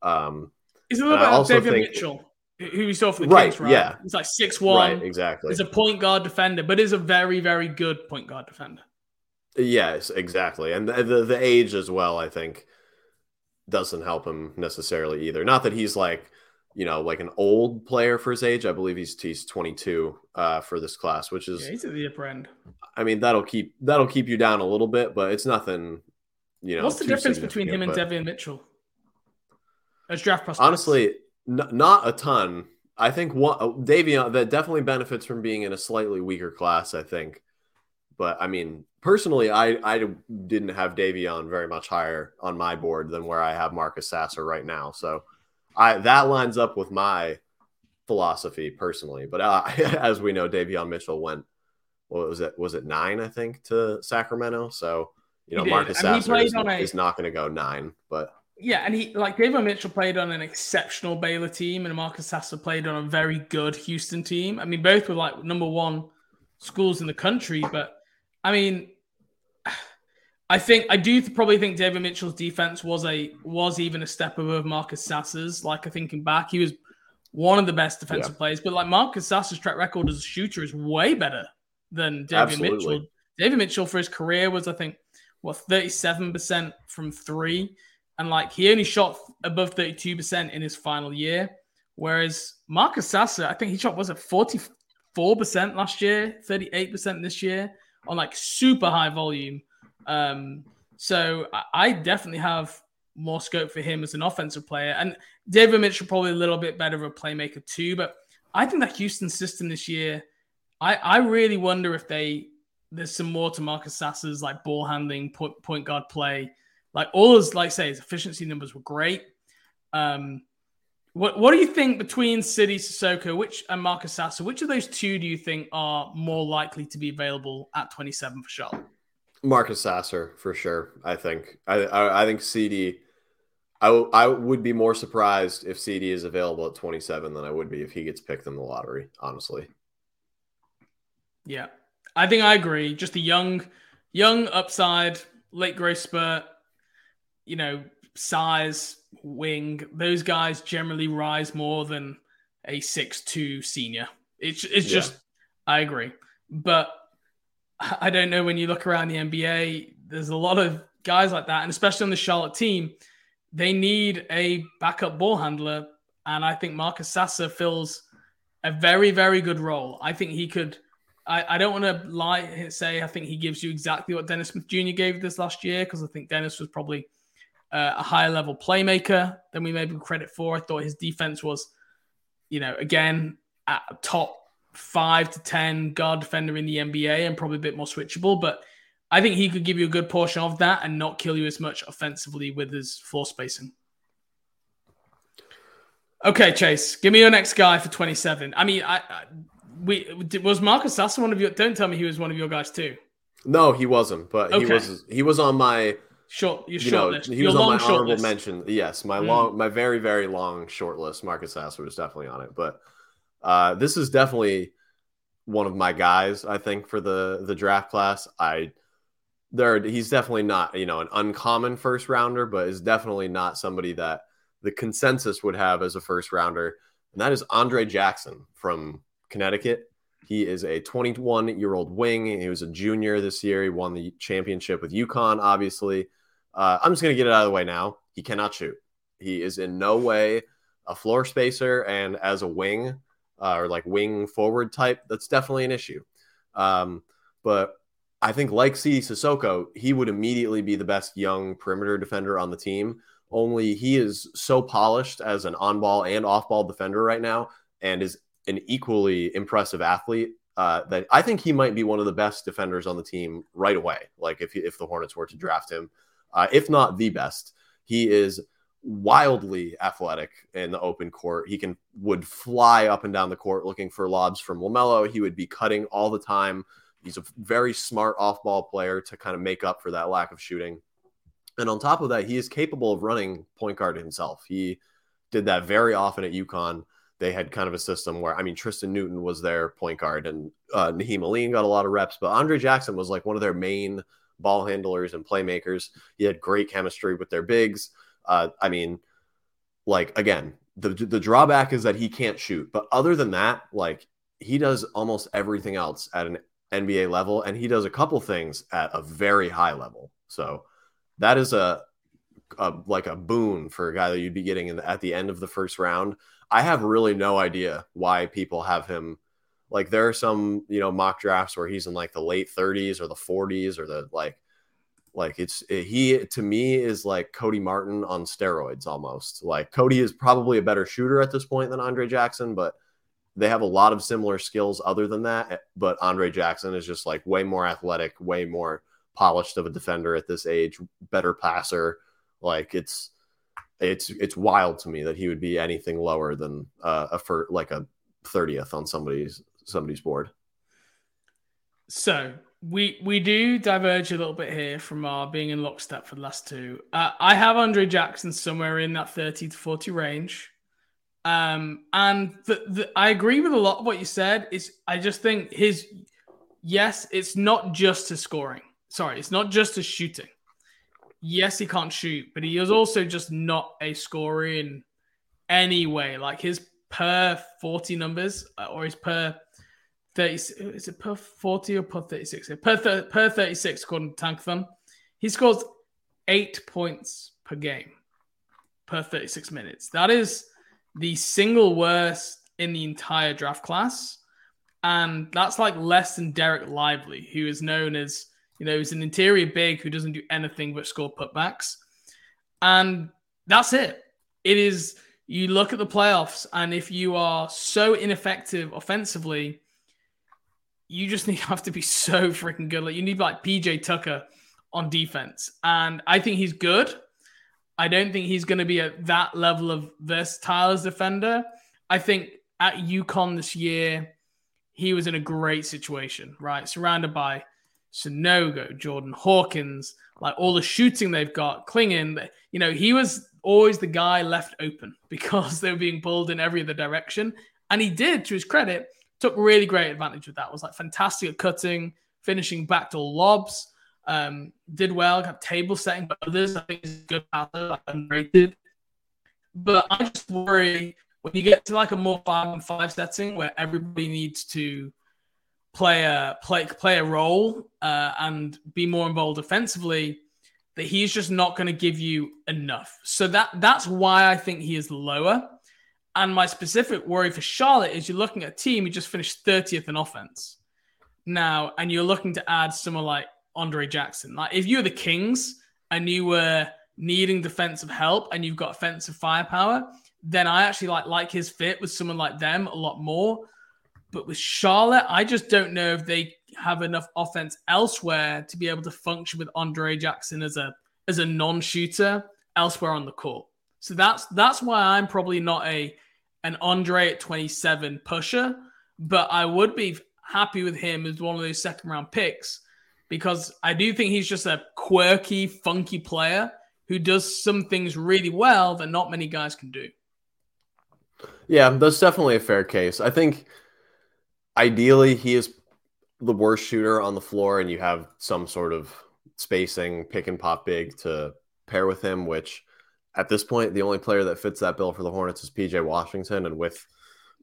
Um, he's a little bit like Davion think, Mitchell who you saw for the right, Kings, right? Yeah, he's like six one. Right, exactly. He's a point guard defender, but is a very very good point guard defender. Yes, exactly, and the, the, the age as well. I think doesn't help him necessarily either. Not that he's like you know like an old player for his age. I believe he's he's 22 uh, for this class, which is yeah, he's at the upper end. I mean that'll keep that'll keep you down a little bit, but it's nothing. You know, what's the difference between him and but... Davion Mitchell? as draft prospects? Honestly, n- not a ton. I think one uh, Davion that definitely benefits from being in a slightly weaker class. I think, but I mean, personally, I I didn't have Davion very much higher on my board than where I have Marcus Sasser right now. So, I that lines up with my philosophy personally. But uh, [LAUGHS] as we know, Davion Mitchell went what was it? Was it nine? I think to Sacramento. So you know, Marcus Sasser is, a... is not going to go nine, but yeah, and he like Davion Mitchell played on an exceptional Baylor team, and Marcus Sasser played on a very good Houston team. I mean, both were like number one schools in the country, but I mean, I think I do probably think Davion Mitchell's defense was a was even a step above Marcus Sasser's. Like I thinking back, he was one of the best defensive yeah. players, but like Marcus Sasser's track record as a shooter is way better than Davion Absolutely. Mitchell. Davion Mitchell for his career was I think what thirty seven percent from three and like he only shot above 32% in his final year. Whereas Marcus Sasser, I think he shot was at 44% last year, 38% this year on like super high volume. Um, so I definitely have more scope for him as an offensive player. And Davion Mitchell probably a little bit better of a playmaker too. But I think that Houston system this year, I, I really wonder if they there's some more to Marcus Sasser's like ball handling, point, point guard play like all his, like say, his efficiency numbers were great. Um, what what do you think between Sidy Cissoko, which and Marcus Sasser, which of those two do you think are more likely to be available at 27 for Charlotte? Marcus Sasser for sure. I think. I I, think Sidy I think Sidy. I, w- I would be more surprised if Sidy is available at 27 than I would be if he gets picked in the lottery. Honestly. Yeah, I think I agree. Just a young, young upside, late growth spurt you know, size, wing, those guys generally rise more than a six-two senior. It's it's yeah. just I agree. But [LAUGHS] I don't know when you look around the NBA, there's a lot of guys like that, and especially on the Charlotte team, they need a backup ball handler. And I think Marcus Sasser fills a very, very good role. I think he could. I, I don't want to lie and say I think he gives you exactly what Dennis Smith Jr. gave this last year because I think Dennis was probably uh, a higher level playmaker than we maybe credit for. I thought his defense was, you know, again, at top five to 10 guard defender in the NBA and probably a bit more switchable. But I think he could give you a good portion of that and not kill you as much offensively with his floor spacing. Okay, Chase, give me your next guy for 27. I mean, I, I we was Marcus Sasser one of your. Don't tell me he was one of your guys too. No, he wasn't, but okay. he was. He was on my short your you short know, list. He your was on my honorable list. mention. Yes, my mm. long, my very very long short list. Marcus Sasser was definitely on it, but uh, this is definitely one of my guys. I think for the the draft class, I there he's definitely not you know an uncommon first rounder, but is definitely not somebody that the consensus would have as a first rounder, and that is Andre Jackson from Connecticut. He is a 21 year old wing. He was a junior this year. He won the championship with UConn, obviously. Uh, I'm just going to get it out of the way now. He cannot shoot. He is in no way a floor spacer, and as a wing uh, or like wing forward type, that's definitely an issue. Um, but I think, like Sidy Cissoko, he would immediately be the best young perimeter defender on the team. Only he is so polished as an on ball and off ball defender right now, and is an equally impressive athlete. Uh, that I think he might be one of the best defenders on the team right away. Like if if the Hornets were to draft him, uh, if not the best. He is wildly athletic in the open court. He can would fly up and down the court looking for lobs from LaMelo. He would be cutting all the time. He's a very smart off-ball player to kind of make up for that lack of shooting. And on top of that, he is capable of running point guard himself. He did that very often at UConn. They had kind of a system where, I mean, Tristan Newton was their point guard and uh, Nahiem Alleyne got a lot of reps, but Andre Jackson was like one of their main – ball handlers and playmakers. He had great chemistry with their bigs. Uh, I mean, like again, the the drawback is that he can't shoot, but other than that, like he does almost everything else at an NBA level, and he does a couple things at a very high level. So that is a, a like a boon for a guy that you'd be getting the, at the end of the first round. I have really no idea why people have him like there are some, you know, mock drafts where he's in like the late 30s or the 40s or the like Like it's it, he to me is like Cody Martin on steroids almost. Like Cody is probably a better shooter at this point than Andre Jackson, but they have a lot of similar skills other than that. Eh, but Andre Jackson is just like way more athletic, way more polished of a defender at this age, better passer. Like it's it's it's wild to me that he would be anything lower than uh, a for like a 30th on somebody's somebody's board. So we we do diverge a little bit here from our being in lockstep for the last two. Uh, I have Andre Jackson somewhere in that 30 to 40 range. Um, and the, the, I agree with a lot of what you said. Is I just think his yes, it's not just his scoring. Sorry, it's not just his shooting. Yes, he can't shoot, but he is also just not a scorer in any way. Like his per 40 numbers uh, or his per 30 is it per 40 or per 36 per, per 36 according to Tank tankathon. He scores eight points per game per 36 minutes. That is the single worst in the entire draft class. And that's like less than Dereck Lively who is known as you know he's an interior big who doesn't do anything but score putbacks. And that's it. It is you look at the playoffs and if you are so ineffective offensively you just [LAUGHS] need have to be so freaking good. Like you need like PJ Tucker on defense, and I think he's good. I don't think he's going to be at that level of versatile as defender. I think at UConn this year, he was in a great situation, right? Surrounded by Sanogo, Jordan Hawkins, like all the shooting they've got, Clingan. You know, he was always the guy left open [LAUGHS] because they were being pulled in every other direction. And he did, to his credit, took really great advantage of that. Was like fantastic at cutting, finishing backdoor lobs. Um, did well, got table setting, but others I think is good passer, like unrated. But I just worry when you get to like a more five and five setting where everybody needs to play a play play a role uh, and be more involved offensively, that he's just not going to give you enough. So that that's why I think he is lower. And my specific worry for Charlotte is you're looking at a team who just finished 30th in offense now, and you're looking to add someone like Andre Jackson. Like if you're the Kings and you were needing defensive help and you've got offensive firepower, then I actually like like his fit with someone like them a lot more. But with Charlotte, I just don't know if they have enough offense elsewhere to be able to function with Andre Jackson as a as a non-shooter elsewhere on the court. So that's that's why I'm probably not a an Andre at 27 pusher, but I would be happy with him as one of those second round picks because I do think he's just a quirky, funky player who does some things really well that not many guys can do. Yeah, that's definitely a fair case. I think ideally he is the worst shooter on the floor, and you have some sort of spacing, pick and pop big to pair with him, which at this point, the only player that fits that bill for the Hornets is PJ Washington, and with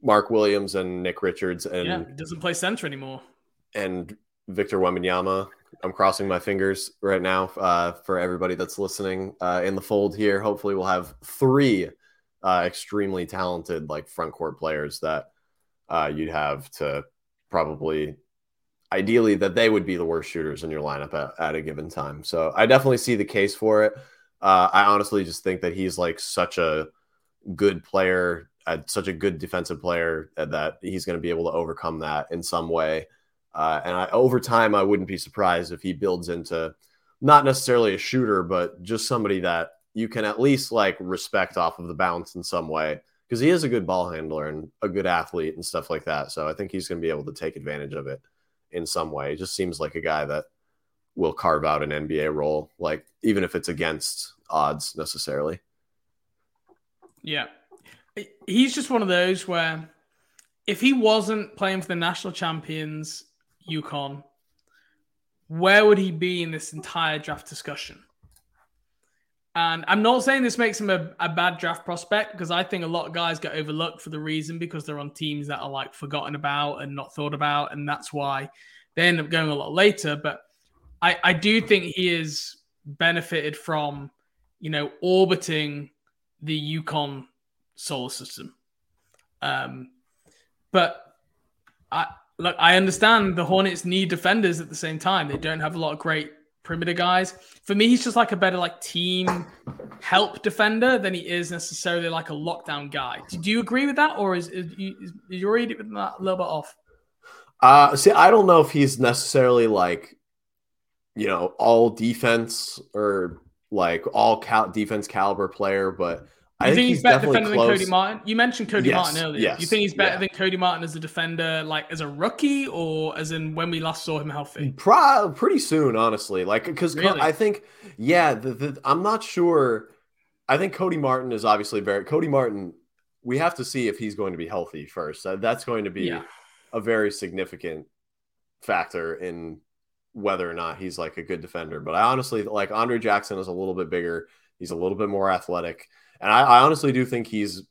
Mark Williams and Nick Richards and yeah, doesn't play center anymore. And Victor Wembanyama. I'm crossing my fingers right now uh, for everybody that's listening uh, in the fold here. Hopefully, we'll have three uh, extremely talented like front court players that uh, you'd have to probably ideally that they would be the worst shooters in your lineup at, at a given time. So I definitely see the case for it. Uh, I honestly just think that he's like such a good player, uh, such a good defensive player that he's going to be able to overcome that in some way. Uh, and I, over time, I wouldn't be surprised if he builds into not necessarily a shooter, but just somebody that you can at least like respect off of the bounce in some way because he is a good ball handler and a good athlete and stuff like that. So I think he's going to be able to take advantage of it in some way. He just seems like a guy that will carve out an NBA role, like even if it's against odds necessarily. Yeah. He's just one of those where if he wasn't playing for the national champions, UConn, where would he be in this entire draft discussion? And I'm not saying this makes him a, a bad draft prospect because I think a lot of guys get overlooked for the reason because they're on teams that are like forgotten about and not thought about. And that's why they end up going a lot later. But I, I do think he is benefited from, you know, orbiting the UConn solar system. Um, but I look, I understand the Hornets need defenders at the same time. They don't have a lot of great perimeter guys. For me, he's just like a better like team help defender than he is necessarily like a lockdown guy. Do you agree with that, or is, is, is, is your read that a little bit off? Uh, see, I don't know if he's necessarily like, you know, all defense or like all cal- defense caliber player, but I think, think he's, he's better defender close. than Cody Martin? You mentioned Cody Yes, Martin earlier. yes, you think he's better yeah. than Cody Martin as a defender, like as a rookie, or as in when we last saw him healthy? Pro- pretty soon, honestly. Like, because Really? I think, yeah, the, the, I'm not sure. I think Cody Martin is obviously very. Cody Martin, we have to see if he's going to be healthy first. That's going to be Yeah. a very significant factor in whether or not he's like a good defender. But I honestly like Andre Jackson is a little bit bigger. He's a little bit more athletic, and I, I honestly do think he's.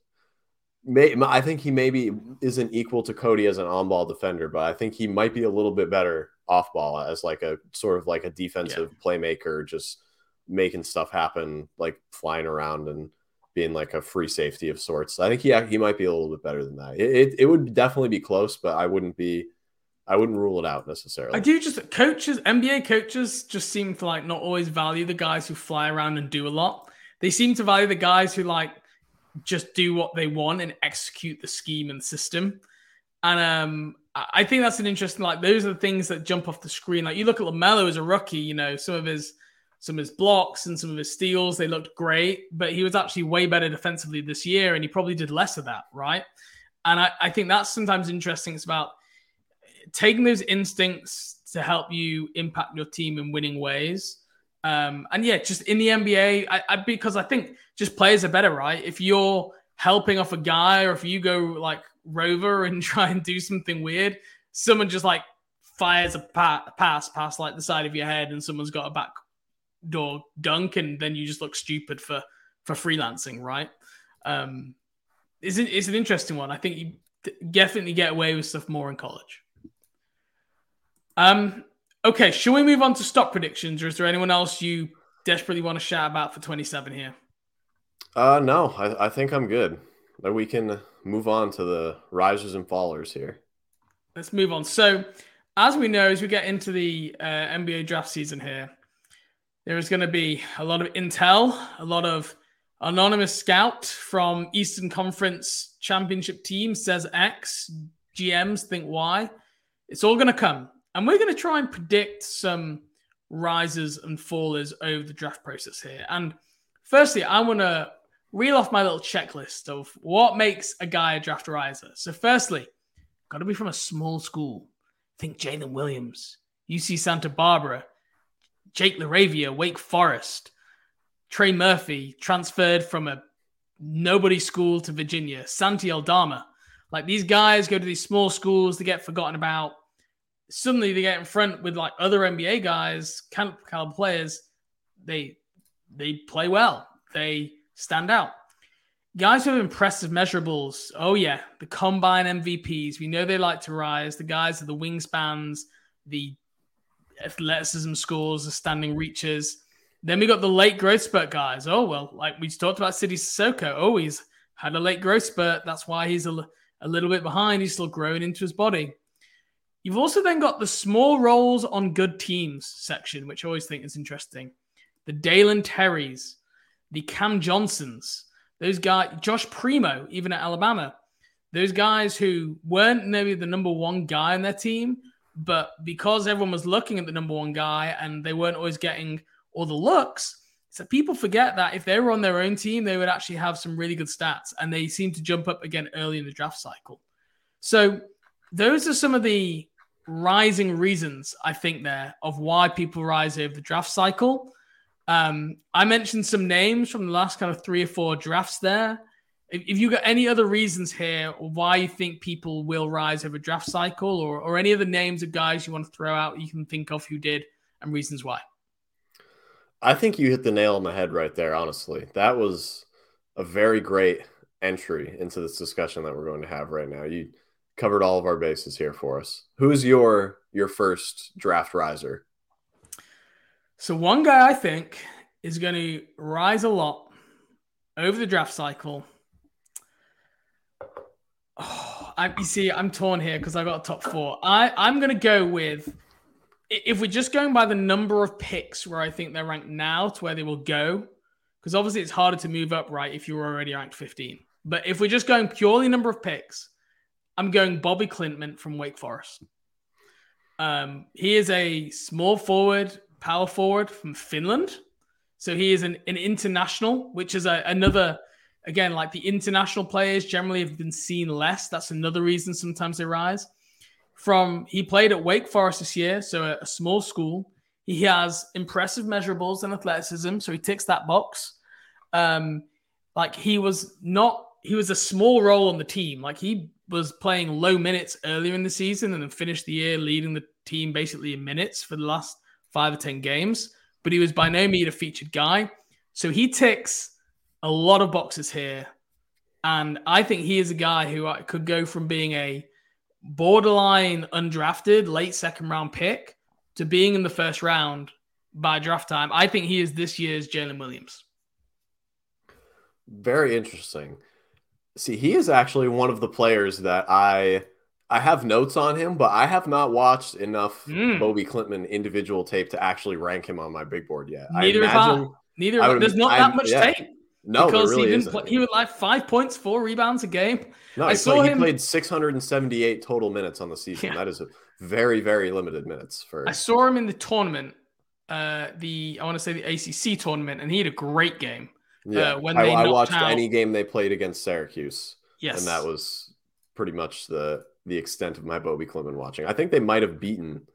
May, I think he maybe isn't equal to Cody as an on-ball defender, but I think he might be a little bit better off-ball as like a sort of like a defensive playmaker, just making stuff happen, like flying around and being like a free safety of sorts. I think he he might be a little bit better than that. It, it, it would definitely be close, but I wouldn't be I wouldn't rule it out necessarily. I do just coaches, NBA coaches just seem to like not always value the guys who fly around and do a lot. They seem to value the guys who like just do what they want and execute the scheme and system. And um, I think that's an interesting. Like those are the things that jump off the screen. Like you look at LaMelo as a rookie. You know some of his some of his blocks and some of his steals they looked great, but he was actually way better defensively this year, and he probably did less of that, right? And I, I think that's sometimes interesting. It's about taking those instincts to help you impact your team in winning ways. Um, and yeah, just in the NBA, I, I because I think just players are better, right? If you're helping off a guy, or if you go like rover and [LAUGHS] try and do something weird, someone just like fires a pa- pass past like the side of your head, and someone's got a back door dunk, and then you just look stupid for for freelancing, right? Um, it's an, it's an interesting one. I think you definitely get away with stuff more in college. Um, okay, shall we move on to stock predictions, or is there anyone else you desperately want to shout about for 27 here? Uh, no, I, I think I'm good. We can move on to the risers and fallers here. Let's move on. So, as we know, as we get into the uh, NBA draft season here, there is going to be a lot of intel, a lot of anonymous scout from Eastern Conference championship team says X, GMs think Y. It's all going to come. And we're going to try and predict some rises and fallers over the draft process here. And firstly, I want to reel off my little checklist of what makes a guy a draft riser. So, firstly, got to be from a small school. Think Jalen Williams, UC Santa Barbara, Jake LaRavia, Wake Forest, Trey Murphy, transferred from a nobody school to Virginia, Santi Aldama. Like these guys go to these small schools, they get forgotten about. Suddenly they get in front with like other NBA guys, caliber players. They they play well. They stand out. Guys who have impressive measurables. Oh yeah, the combine MVPs. We know they like to rise. The guys are the wingspans, the athleticism scores, the standing reaches. Then we got the late growth spurt guys. Oh well, like we talked about Sidy Cissoko. Oh, he's had a late growth spurt. That's why he's a, a little bit behind. He's still growing into his body. You've also then got the small roles on good teams section, which I always think is interesting. The Dalen Terrys, the Cam Johnsons, those guys, Josh Primo, even at Alabama, those guys who weren't maybe the number one guy on their team, but because everyone was looking at the number one guy and they weren't always getting all the looks, so people forget that if they were on their own team, they would actually have some really good stats, and they seem to jump up again early in the draft cycle. So those are some of the rising reasons I think there of why people rise over the draft cycle. Um, I mentioned some names from the last kind of three or four drafts there. If, if you got any other reasons here why you think people will rise over draft cycle, or, or any other names of guys you want to throw out you can think of who did, and reasons why. I think you hit the nail on the head right there, honestly. That was a very great entry into this discussion that we're going to have right now. You covered all of our bases here for us. Who is your your first draft riser? So one guy I think is going to rise a lot over the draft cycle. Oh, [SIGHS] I, you see, I'm torn here because I got a top four. I, I'm going to go with. if we're just going by the number of picks where I think they're ranked now to where they will go, because obviously it's harder to move up, right, if you're already ranked 15. But if we're just going purely number of picks, I'm going Bobi Klintman from Wake Forest. Um, he is a small forward, power forward from Finland. So he is an, an international, which is a, another, again, like the international players generally have been seen less. That's another reason sometimes they rise. From he played at Wake Forest this year, so a, a small school. He has impressive measurables and athleticism, so he ticks that box. Um, like he was not, he was a small role on the team. Like he was playing low minutes earlier in the season and then finished the year leading the team basically in minutes for the last five or 10 games. But he was by no means a featured guy. So he ticks a lot of boxes here. And I think he is a guy who uh, could go from being a borderline undrafted late second round pick to being in the first round by draft time. I think he is this year's Jalen Williams. Very interesting. See, he is actually one of the players that I I have notes on him, but I have not watched enough mm. Bobi Klintman individual tape to actually rank him on my big board yet. Neither have I. Neither I would, there's not that much yeah. tape. No, because really he, isn't. he would like five points, four rebounds a game. No, I saw played, him. He played 678 total minutes on the season. Yeah. That is very, very limited minutes for. I saw him in the tournament, uh, the I want to say the ACC tournament, and he had a great game. Yeah, uh, when I, I watched out... any game they played against Syracuse. Yes, and that was pretty much the the extent of my Bobi Klintman watching. I think they might have beaten.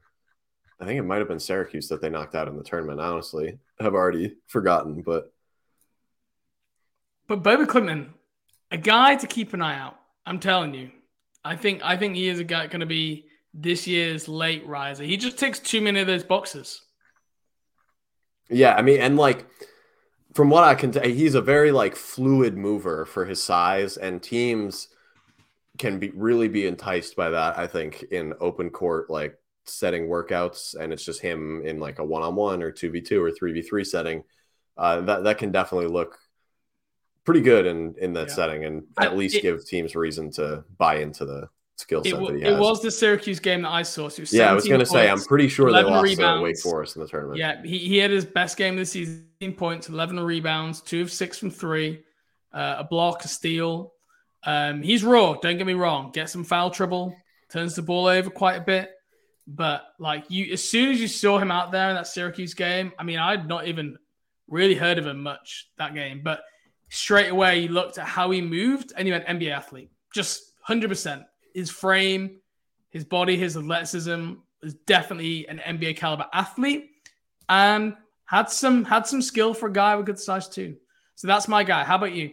I think it might have been Syracuse that they knocked out in the tournament. Honestly, I've already forgotten, but but Bobi Klintman, a guy to keep an eye out. I'm telling you, I think I think he is a guy going to be this year's late riser. He just ticks too many of those boxes. Yeah, I mean, and like from what I can tell, he's a very like fluid mover for his size, and teams can be really be enticed by that. I think in open court like setting workouts, and it's just him in like a one on one or two v two or three v three setting. Uh, that that can definitely look pretty good in in that yeah. setting, and at least it, give teams reason to buy into the skill set it, he. It was the Syracuse game that I saw. So yeah, I was going to say, I'm pretty sure they lost to Wake Forest in the tournament. Yeah, he, he had his best game this season points, 11 rebounds, two of six from three, uh, a block, a steal. Um, he's raw, don't get me wrong. Get some foul trouble, turns the ball over quite a bit. But like you, as soon as you saw him out there in that Syracuse game, I mean, I'd not even really heard of him much that game, but straight away you looked at how he moved and you went NBA athlete, just 100% his frame, his body, his athleticism is definitely an NBA caliber athlete, and had some had some skill for a guy with good size too. So that's my guy. How about you?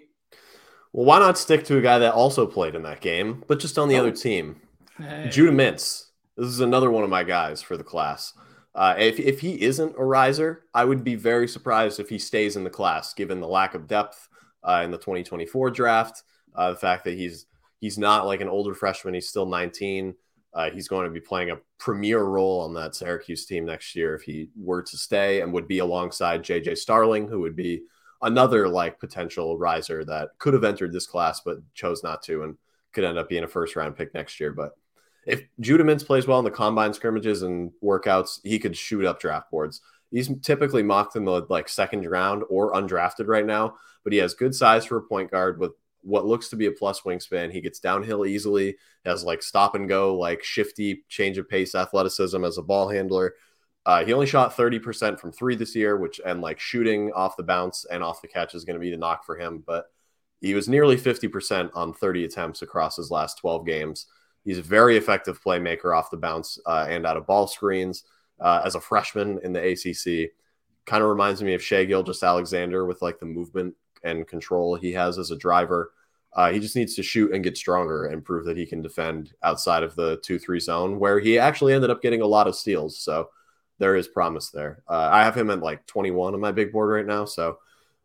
Well, why not stick to a guy that also played in that game, but just on the oh. other team? Hey. Judah Mintz. This is another one of my guys for the class. Uh, if, if he isn't a riser, I would be very surprised if he stays in the class, given the lack of depth uh, in the 2024 draft. Uh, the fact that he's He's not like an older freshman. He's still 19. Uh, he's going to be playing a premier role on that Syracuse team next year if he were to stay and would be alongside JJ Starling, who would be another like potential riser that could have entered this class but chose not to and could end up being a first round pick next year. But if Judah Mintz plays well in the combine scrimmages and workouts, he could shoot up draft boards. He's typically mocked in the like second round or undrafted right now, but he has good size for a point guard with what looks to be a plus wingspan. He gets downhill easily, has like stop and go, like shifty change of pace athleticism as a ball handler. Uh, he only shot 30% from three this year, which and like shooting off the bounce and off the catch is going to be the knock for him. But he was nearly 50% on 30 attempts across his last 12 games. He's a very effective playmaker off the bounce uh, and out of ball screens. Uh, as a freshman in the ACC, kind of reminds me of Shai Gilgeous-Alexander with like the movement and control he has as a driver. Uh, he just needs to shoot and get stronger and prove that he can defend outside of the 2 3 zone, where he actually ended up getting a lot of steals. So there is promise there. Uh, I have him at like 21 on my big board right now. So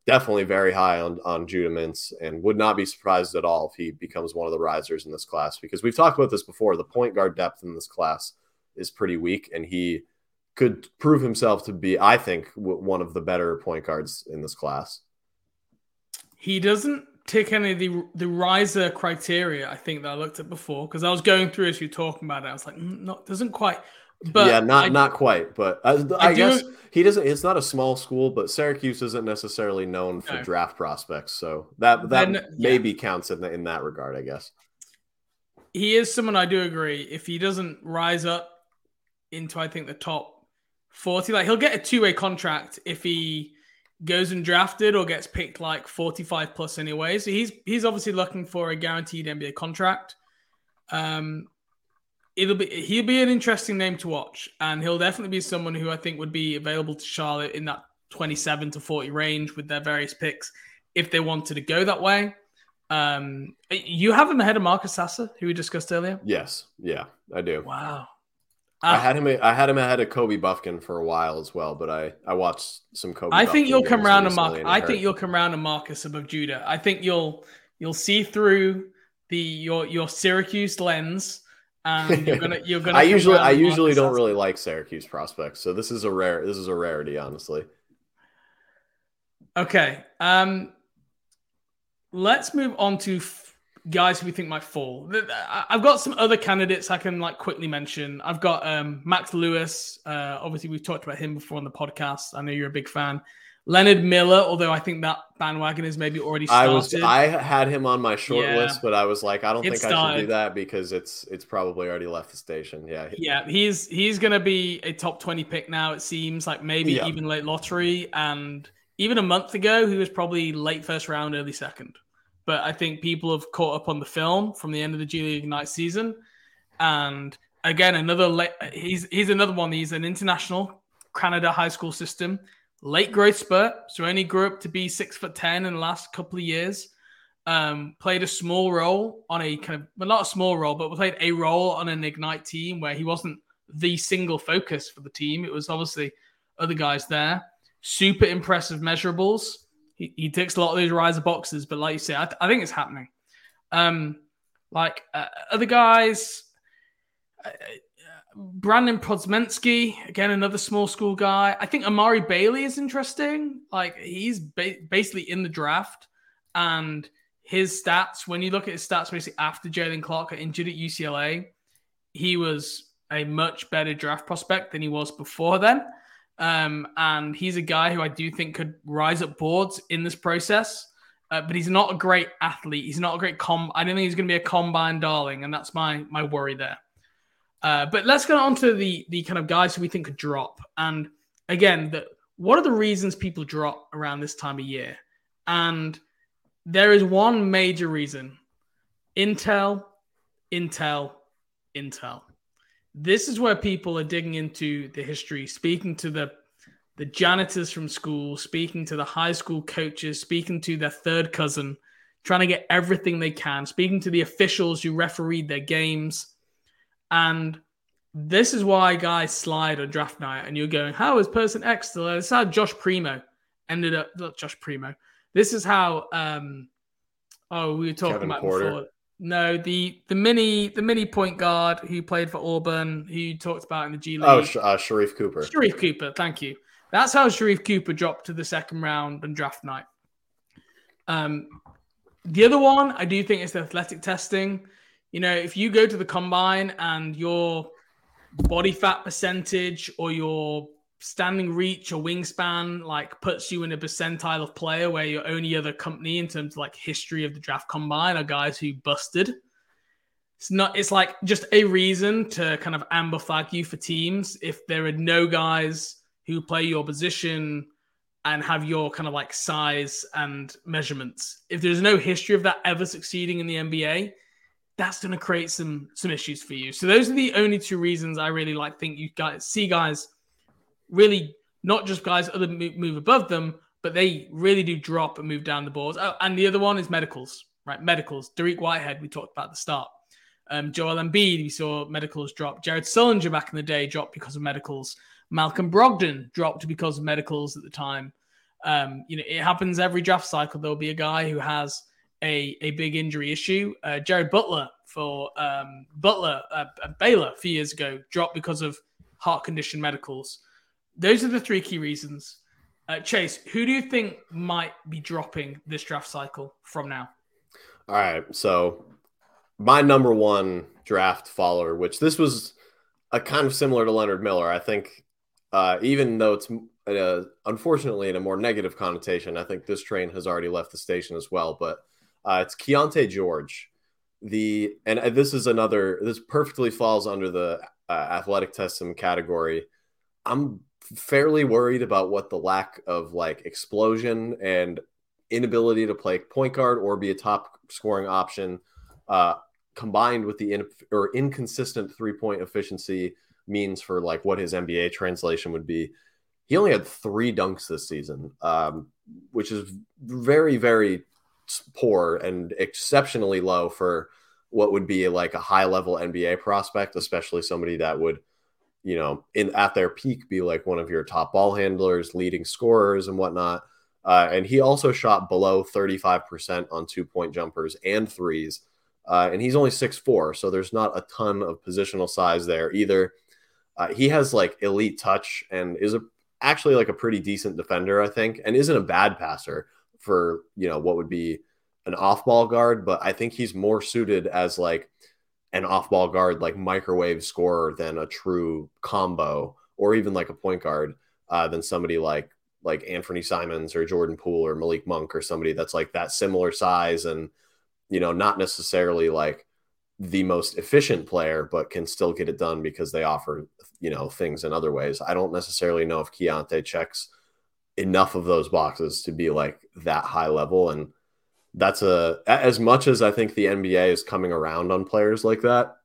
definitely very high on, on Judah Mintz and would not be surprised at all if he becomes one of the risers in this class because we've talked about this before. The point guard depth in this class is pretty weak, and he could prove himself to be, I think, one of the better point guards in this class. He doesn't tick any of the the riser criteria I think that I looked at before because I was going through as you were talking about it. I was like, mm, not doesn't quite. But yeah, not I- not quite, but I, I, I do- guess he doesn't. It's not a small school, but Syracuse isn't necessarily known for No. draft prospects, so that that Then- maybe counts in the, in that regard, I guess. he is someone I do agree. If he doesn't rise up into, I think, the top 40, like he'll get a two way contract if he goes undrafted or gets picked like 45 plus anyway. So he's he's obviously looking for a guaranteed NBA contract. Um, it'll be he'll be an interesting name to watch, and he'll definitely be someone who I think would be available to Charlotte in that 27 to 40 range with their various picks if they wanted to go that way. Um, you have him ahead of Marcus Sasser, who we discussed earlier. Yes, yeah, I do. Wow. I Ah, had him. I had him ahead of Kobe Buffkin for a while as well, but I I watched some Kobe. I think Buffkin you'll come around to recently Mark. and it I think you'll come around to Marcus above Judah. I think you'll you'll see through the your your Syracuse lens, and you're gonna [LAUGHS] you're gonna. I usually I usually Marcus don't really like Syracuse prospects, so this is a rare. This is a rarity, honestly. Okay. Um, let's move on to f- guys who we think might fall. I- I've got some other candidates I can like quickly mention. I've got um, Max Lewis. Uh, obviously, we've talked about him before on the podcast. I know you're a big fan. Leonard Miller, although I think that bandwagon is maybe already I started. was I had him on my short Yeah. list, but I was like, I don't It think I should do that because it's it's probably already left the station. Yeah, Yeah, he's he's gonna be a top twenty pick now. It seems like maybe Yeah. even late lottery, and even a month ago he was probably late first round, early second. But I think people have caught up on the film from the end of the G League Ignite season, and again another late. He's he's another one. He's an international Canada high school system, late growth spurt. So only grew up to be six foot ten in the last couple of years. Um, played a small role on a kind of well, not a small role, but played a role on an Ignite team where he wasn't the single focus for the team. It was obviously other guys there. Super impressive measurables. He, he ticks a lot of those riser boxes, but like you say, I, I think it's happening. Um, like uh, other guys, uh, uh, Brandon Podziemski, again another small school guy. I think Amari Bailey is interesting. Like he's ba- basically in the draft, and his stats. When you look at his stats, basically after Jaylen Clark got injured at UCLA, he was a much better draft prospect than he was before then. Um, and he's a guy who I do think could rise up boards in this process. Uh, but he's not a great athlete. He's not a great com. I don't think he's going to be a combine darling, and that's my my worry there. Uh, but let's get on to the the kind of guys who we think could drop. And again, the, what are the reasons people drop around this time of year? And there is one major reason: Intel, Intel, Intel. This is where people are digging into the history, speaking to the the janitors from school, speaking to the high school coaches, speaking to their third cousin, trying to get everything they can, speaking to the officials who refereed their games. And this is why guys slide on draft night and you're going, how is person X still there? This is how Josh Primo ended up, not Josh Primo. This is how, um, oh, we were talking Kevin about Porter. before. No, the the mini the mini point guard who played for Auburn, who you talked about in the G League. Oh, uh, Sharife Cooper. Sharife Cooper, thank you. That's how Sharife Cooper dropped to the second round and draft night. Um, the other one, I do think is the athletic testing. You know, if you go to the combine and your body fat percentage or your standing reach or wingspan like puts you in a percentile of player where your only other company in terms of like history of the draft combine are guys who busted. It's not. It's like just a reason to kind of amber flag you for teams if there are no guys who play your position and have your kind of like size and measurements. If there's no history of that ever succeeding in the NBA, that's going to create some some issues for you. So those are the only two reasons I really like think you guys see guys really not just guys other move, above them, but they really do drop and move down the boards. Oh, and the other one is medicals, right? Medicals. Dariq Whitehead, we talked about at the start. Um, Joel Embiid, we saw medicals drop. Jared Sullinger back in the day dropped because of medicals. Malcolm Brogdon dropped because of medicals at the time. Um, you know, it happens every draft cycle. There'll be a guy who has a, a big injury issue. Uh, Jared Butler for um, Butler uh, Baylor a few years ago dropped because of heart condition medicals. Those are the three key reasons. Uh, Chase, who do you think might be dropping this draft cycle from now? All right, so my number one draft follower, which this was a kind of similar to Leonard Miller. I think uh, even though it's uh, unfortunately in a more negative connotation, I think this train has already left the station as well. But uh, it's Keyonte George. The and uh, this is another. This perfectly falls under the uh, athletic testing category. I'm fairly worried about what the lack of like explosion and inability to play point guard or be a top scoring option, uh, combined with the in, or inconsistent three point efficiency means for like what his NBA translation would be. He only had three dunks this season, um, which is very, very poor and exceptionally low for what would be like a high level NBA prospect, especially somebody that would, you know, in at their peak be like one of your top ball handlers, leading scorers, and whatnot. Uh, and he also shot below 35% on two point jumpers and threes. Uh, and he's only six four, so there's not a ton of positional size there either. Uh, he has like elite touch and is a, actually like a pretty decent defender, I think, and isn't a bad passer for you know what would be an off-ball guard, but I think he's more suited as like an off-ball guard, like microwave scorer, than a true combo or even like a point guard uh, than somebody like like Anthony Simons or Jordan Poole or Malik Monk or somebody that's like that similar size and you know not necessarily like the most efficient player, but can still get it done because they offer you know things in other ways. I don't necessarily know if Keyonte checks enough of those boxes to be like that high level and that's a as much as I think the NBA is coming around on players like that,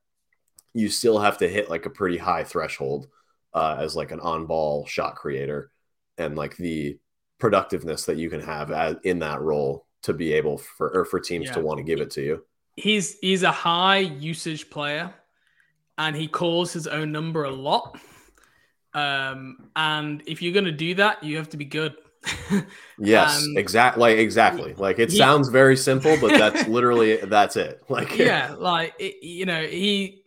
you still have to hit like a pretty high threshold uh, as like an on-ball shot creator and like the productiveness that you can have as, in that role to be able for or for teams yeah. to want to give it to you. He's he's a high usage player, and he calls his own number a lot. Um, and if you're going to do that, you have to be good. [LAUGHS] yes, um, exactly. Like exactly. Like it he, sounds very simple, but [LAUGHS] that's literally that's it. [LAUGHS] Like yeah, like it, you know, he.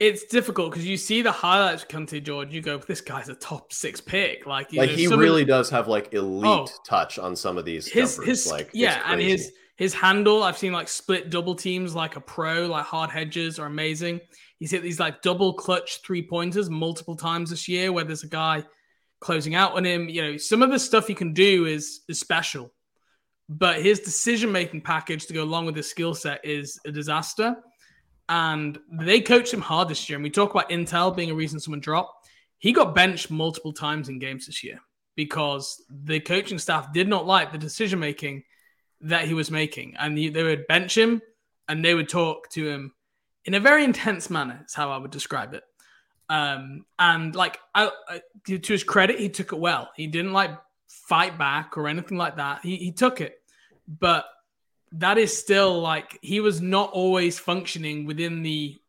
It's difficult because you see the highlights Keyonte George. You go, this guy's a top six pick. Like, like know, he really of, does have like elite oh, touch on some of these. His his like yeah, and his his handle. I've seen like split double teams like a pro, like hard hedges are amazing. He's hit these like double clutch three pointers multiple times this year where there's a guy closing out on him. You know, some of the stuff he can do is is special, but his decision making package to go along with his skill set is a disaster. And they coached him hard this year. And we talk about Intel being a reason someone dropped. He got benched multiple times in games this year because the coaching staff did not like the decision making that he was making, and they would bench him and they would talk to him in a very intense manner. Is how I would describe it. Um, and like I, to his credit, he took it well. He didn't like fight back or anything like that. He, he took it, but that is still like he was not always functioning within the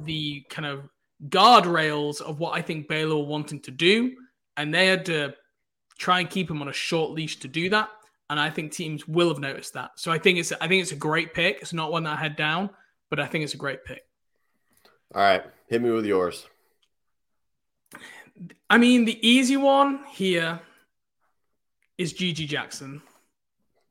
the kind of guardrails of what I think Baylor were wanting to do, and they had to try and keep him on a short leash to do that. And I think teams will have noticed that. So I think it's I think it's a great pick. It's not one that I had down, but I think it's a great pick. All right, hit me with yours. I mean, the easy one here is GG Jackson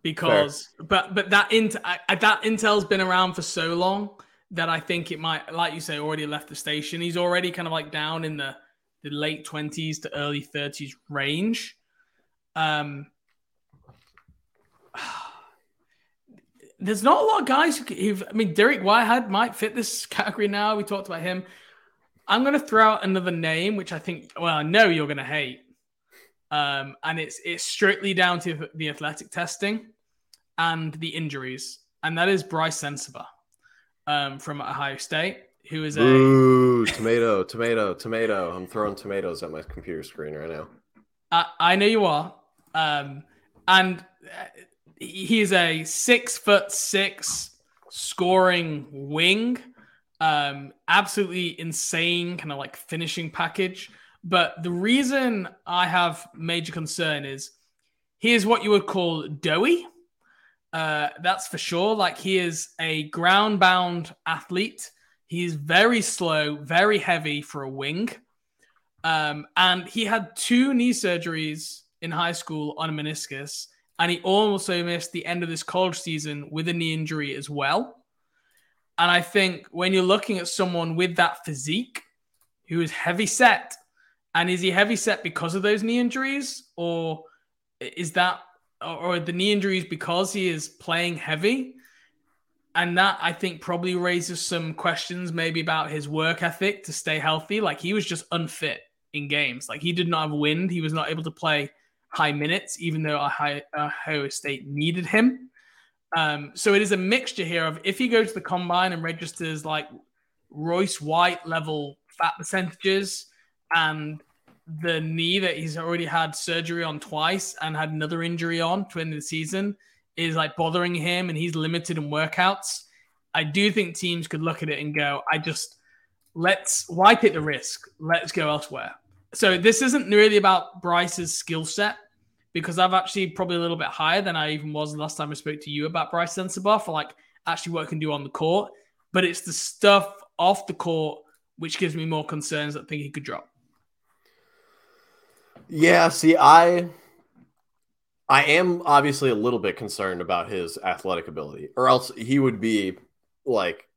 because, Fair. but but that int that Intel's been around for so long that I think it might, like you say, already left the station. He's already kind of like down in the the late twenties to early thirties range. Um, [SIGHS] there's not a lot of guys who've. I mean, Dariq Whitehead might fit this [LAUGHS] category now. We talked about him. I'm going to throw out another name, which I think, well, I know you're going to hate. Um, and it's it's strictly down to the athletic testing and the injuries, and that is Brice Sensabaugh um, from Ohio State, who is a Ooh, tomato, tomato, tomato. I'm throwing tomatoes at my computer screen right now. I, I know you are, um, and uh, he is a six foot six scoring wing um, absolutely insane kind of like finishing package. But the reason I have major concern is he is what you would call doughy. Uh, that's for sure. Like he is a ground bound athlete. He's very slow, very heavy for a wing. Um, and he had two knee surgeries in high school on a meniscus. And he also missed the end of this college season with a knee injury as well. And I think when you're looking at someone with that physique, who is heavy set. And is he heavy set because of those knee injuries, or is that, or the knee injuries because he is playing heavy? And that I think probably raises some questions, maybe about his work ethic to stay healthy. Like he was just unfit in games. Like he did not have wind. He was not able to play high minutes, even though Ohio State needed him. Um, so it is a mixture here of if he goes to the combine and registers like Royce White level fat percentages and the knee that he's already had surgery on twice and had another injury on to end the season is like bothering him and he's limited in workouts. I do think teams could look at it and go, I just let's why take the risk? Let's go elsewhere. So this isn't really about Brice's skill set because I've actually probably a little bit higher than I even was the last time I spoke to you about Brice Sensabaugh for like actually what can do on the court. But it's the stuff off the court which gives me more concerns that I think he could drop. Yeah, see, I I am obviously a little bit concerned about his athletic ability, or else he would be like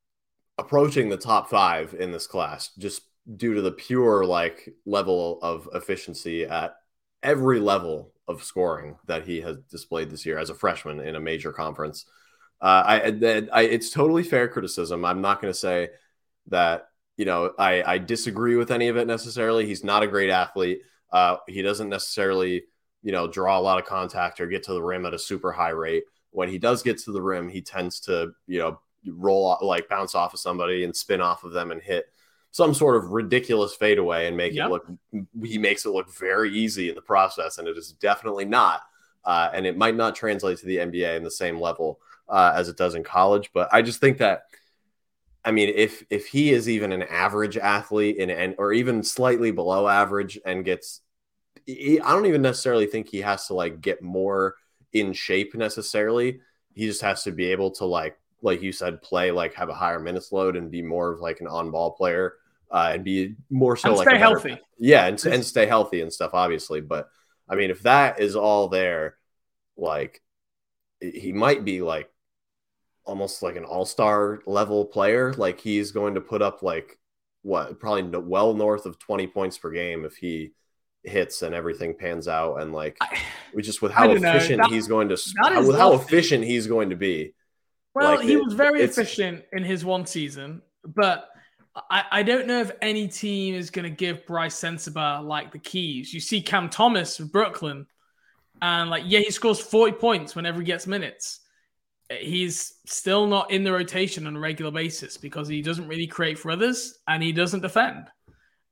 approaching the top five in this class just due to the pure like level of efficiency at every level of scoring that he has displayed this year as a freshman in a major conference. Uh, I, I, it's totally fair criticism. I'm not going to say that you know I, I disagree with any of it necessarily. He's not a great athlete. Uh, he doesn't necessarily you know draw a lot of contact or get to the rim at a super high rate. When he does get to the rim, he tends to you know roll like bounce off of somebody and spin off of them and hit some sort of ridiculous fadeaway and make yep. it look he makes it look very easy in the process and it is definitely not uh, and it might not translate to the nba in the same level uh, as it does in college but i just think that i mean if if he is even an average athlete in and or even slightly below average and gets he, i don't even necessarily think he has to like get more in shape necessarily he just has to be able to like like you said play like have a higher minutes load and be more of like an on ball player uh, and be more so and like stay healthy. Yeah, and, and stay healthy and stuff, obviously. But I mean, if that is all there, like he might be like almost like an all-star level player. Like he's going to put up like what probably well north of 20 points per game if he hits and everything pans out and like we just with how efficient that, he's going to with how efficient he's going to be well like, he it, was very efficient in his one season but I, I don't know if any team is going to give Brice Sensabaugh like the keys. You see Cam Thomas of Brooklyn, and like, yeah, he scores 40 points whenever he gets minutes. He's still not in the rotation on a regular basis because he doesn't really create for others and he doesn't defend.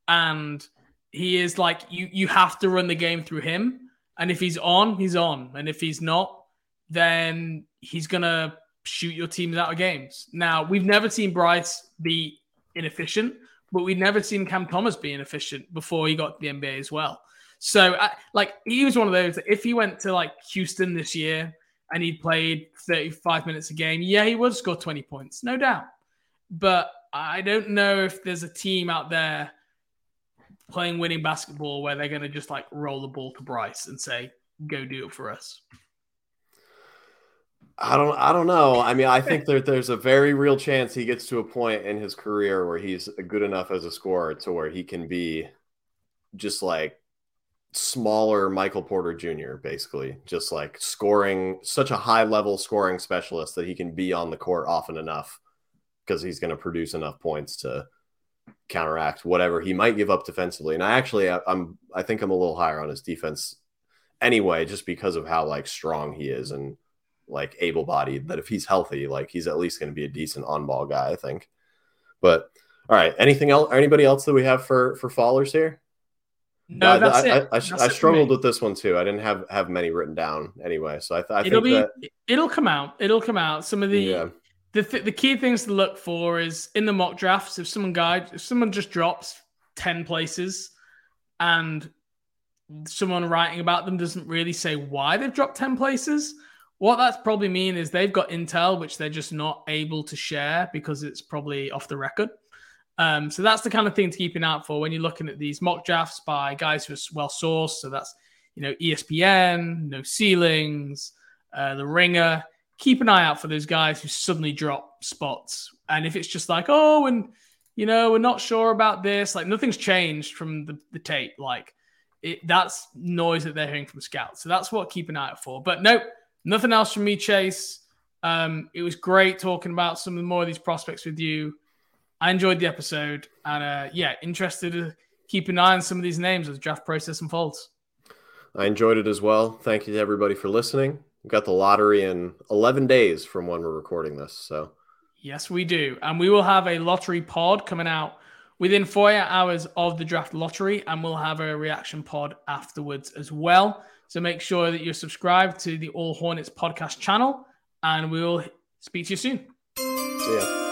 And he is like, you, you have to run the game through him. And if he's on, he's on. And if he's not, then he's going to shoot your teams out of games. Now, we've never seen Brice be inefficient, but we'd never seen Cam Thomas be inefficient before he got the NBA as well. So, I, like, he was one of those that if he went to like Houston this year and he played 35 minutes a game, yeah, he would score 20 points, no doubt. But I don't know if there's a team out there playing winning basketball where they're going to just like roll the ball to Brice and say, go do it for us. I don't I don't know. I mean, I think that there's a very real chance he gets to a point in his career where he's good enough as a scorer to where he can be just like smaller Michael Porter Jr. basically, just like scoring such a high level scoring specialist that he can be on the court often enough because he's going to produce enough points to counteract whatever he might give up defensively. And I actually I'm I think I'm a little higher on his defense anyway just because of how like strong he is and like able bodied that if he's healthy, like he's at least going to be a decent on ball guy, I think. But all right, anything else? Anybody else that we have for for fallers here? No, that's I, it. I, I, I struggled with this one too. I didn't have have many written down anyway, so I, th- I it'll think be, that it'll come out. It'll come out. Some of the yeah. the th- the key things to look for is in the mock drafts. If someone guide, if someone just drops ten places, and someone writing about them doesn't really say why they've dropped ten places, what that's probably mean is they've got intel which they're just not able to share because it's probably off the record. Um, so that's the kind of thing to keep an eye out for when you're looking at these mock drafts by guys who are well sourced. So that's you know ESPN, no ceilings, uh, the Ringer. Keep an eye out for those guys who suddenly drop spots. And if it's just like oh, and you know, we're not sure about this. Like nothing's changed from the, the tape. Like it, that's noise that they're hearing from scouts. So that's what keep an eye out for. But nope, nothing else from me, Chase. Um, it was great talking about some of more of these prospects with you. I enjoyed the episode, and uh, yeah, interested to keep an eye on some of these names as the draft process unfolds. I enjoyed it as well. Thank you to everybody for listening. We've got the lottery in 11 days from when we're recording this. So, yes, we do. And we will have a lottery pod coming out within four hours of the draft lottery, and we'll have a reaction pod afterwards as well. So, make sure that you're subscribed to the All Hornets podcast channel, and we'll speak to you soon. See ya.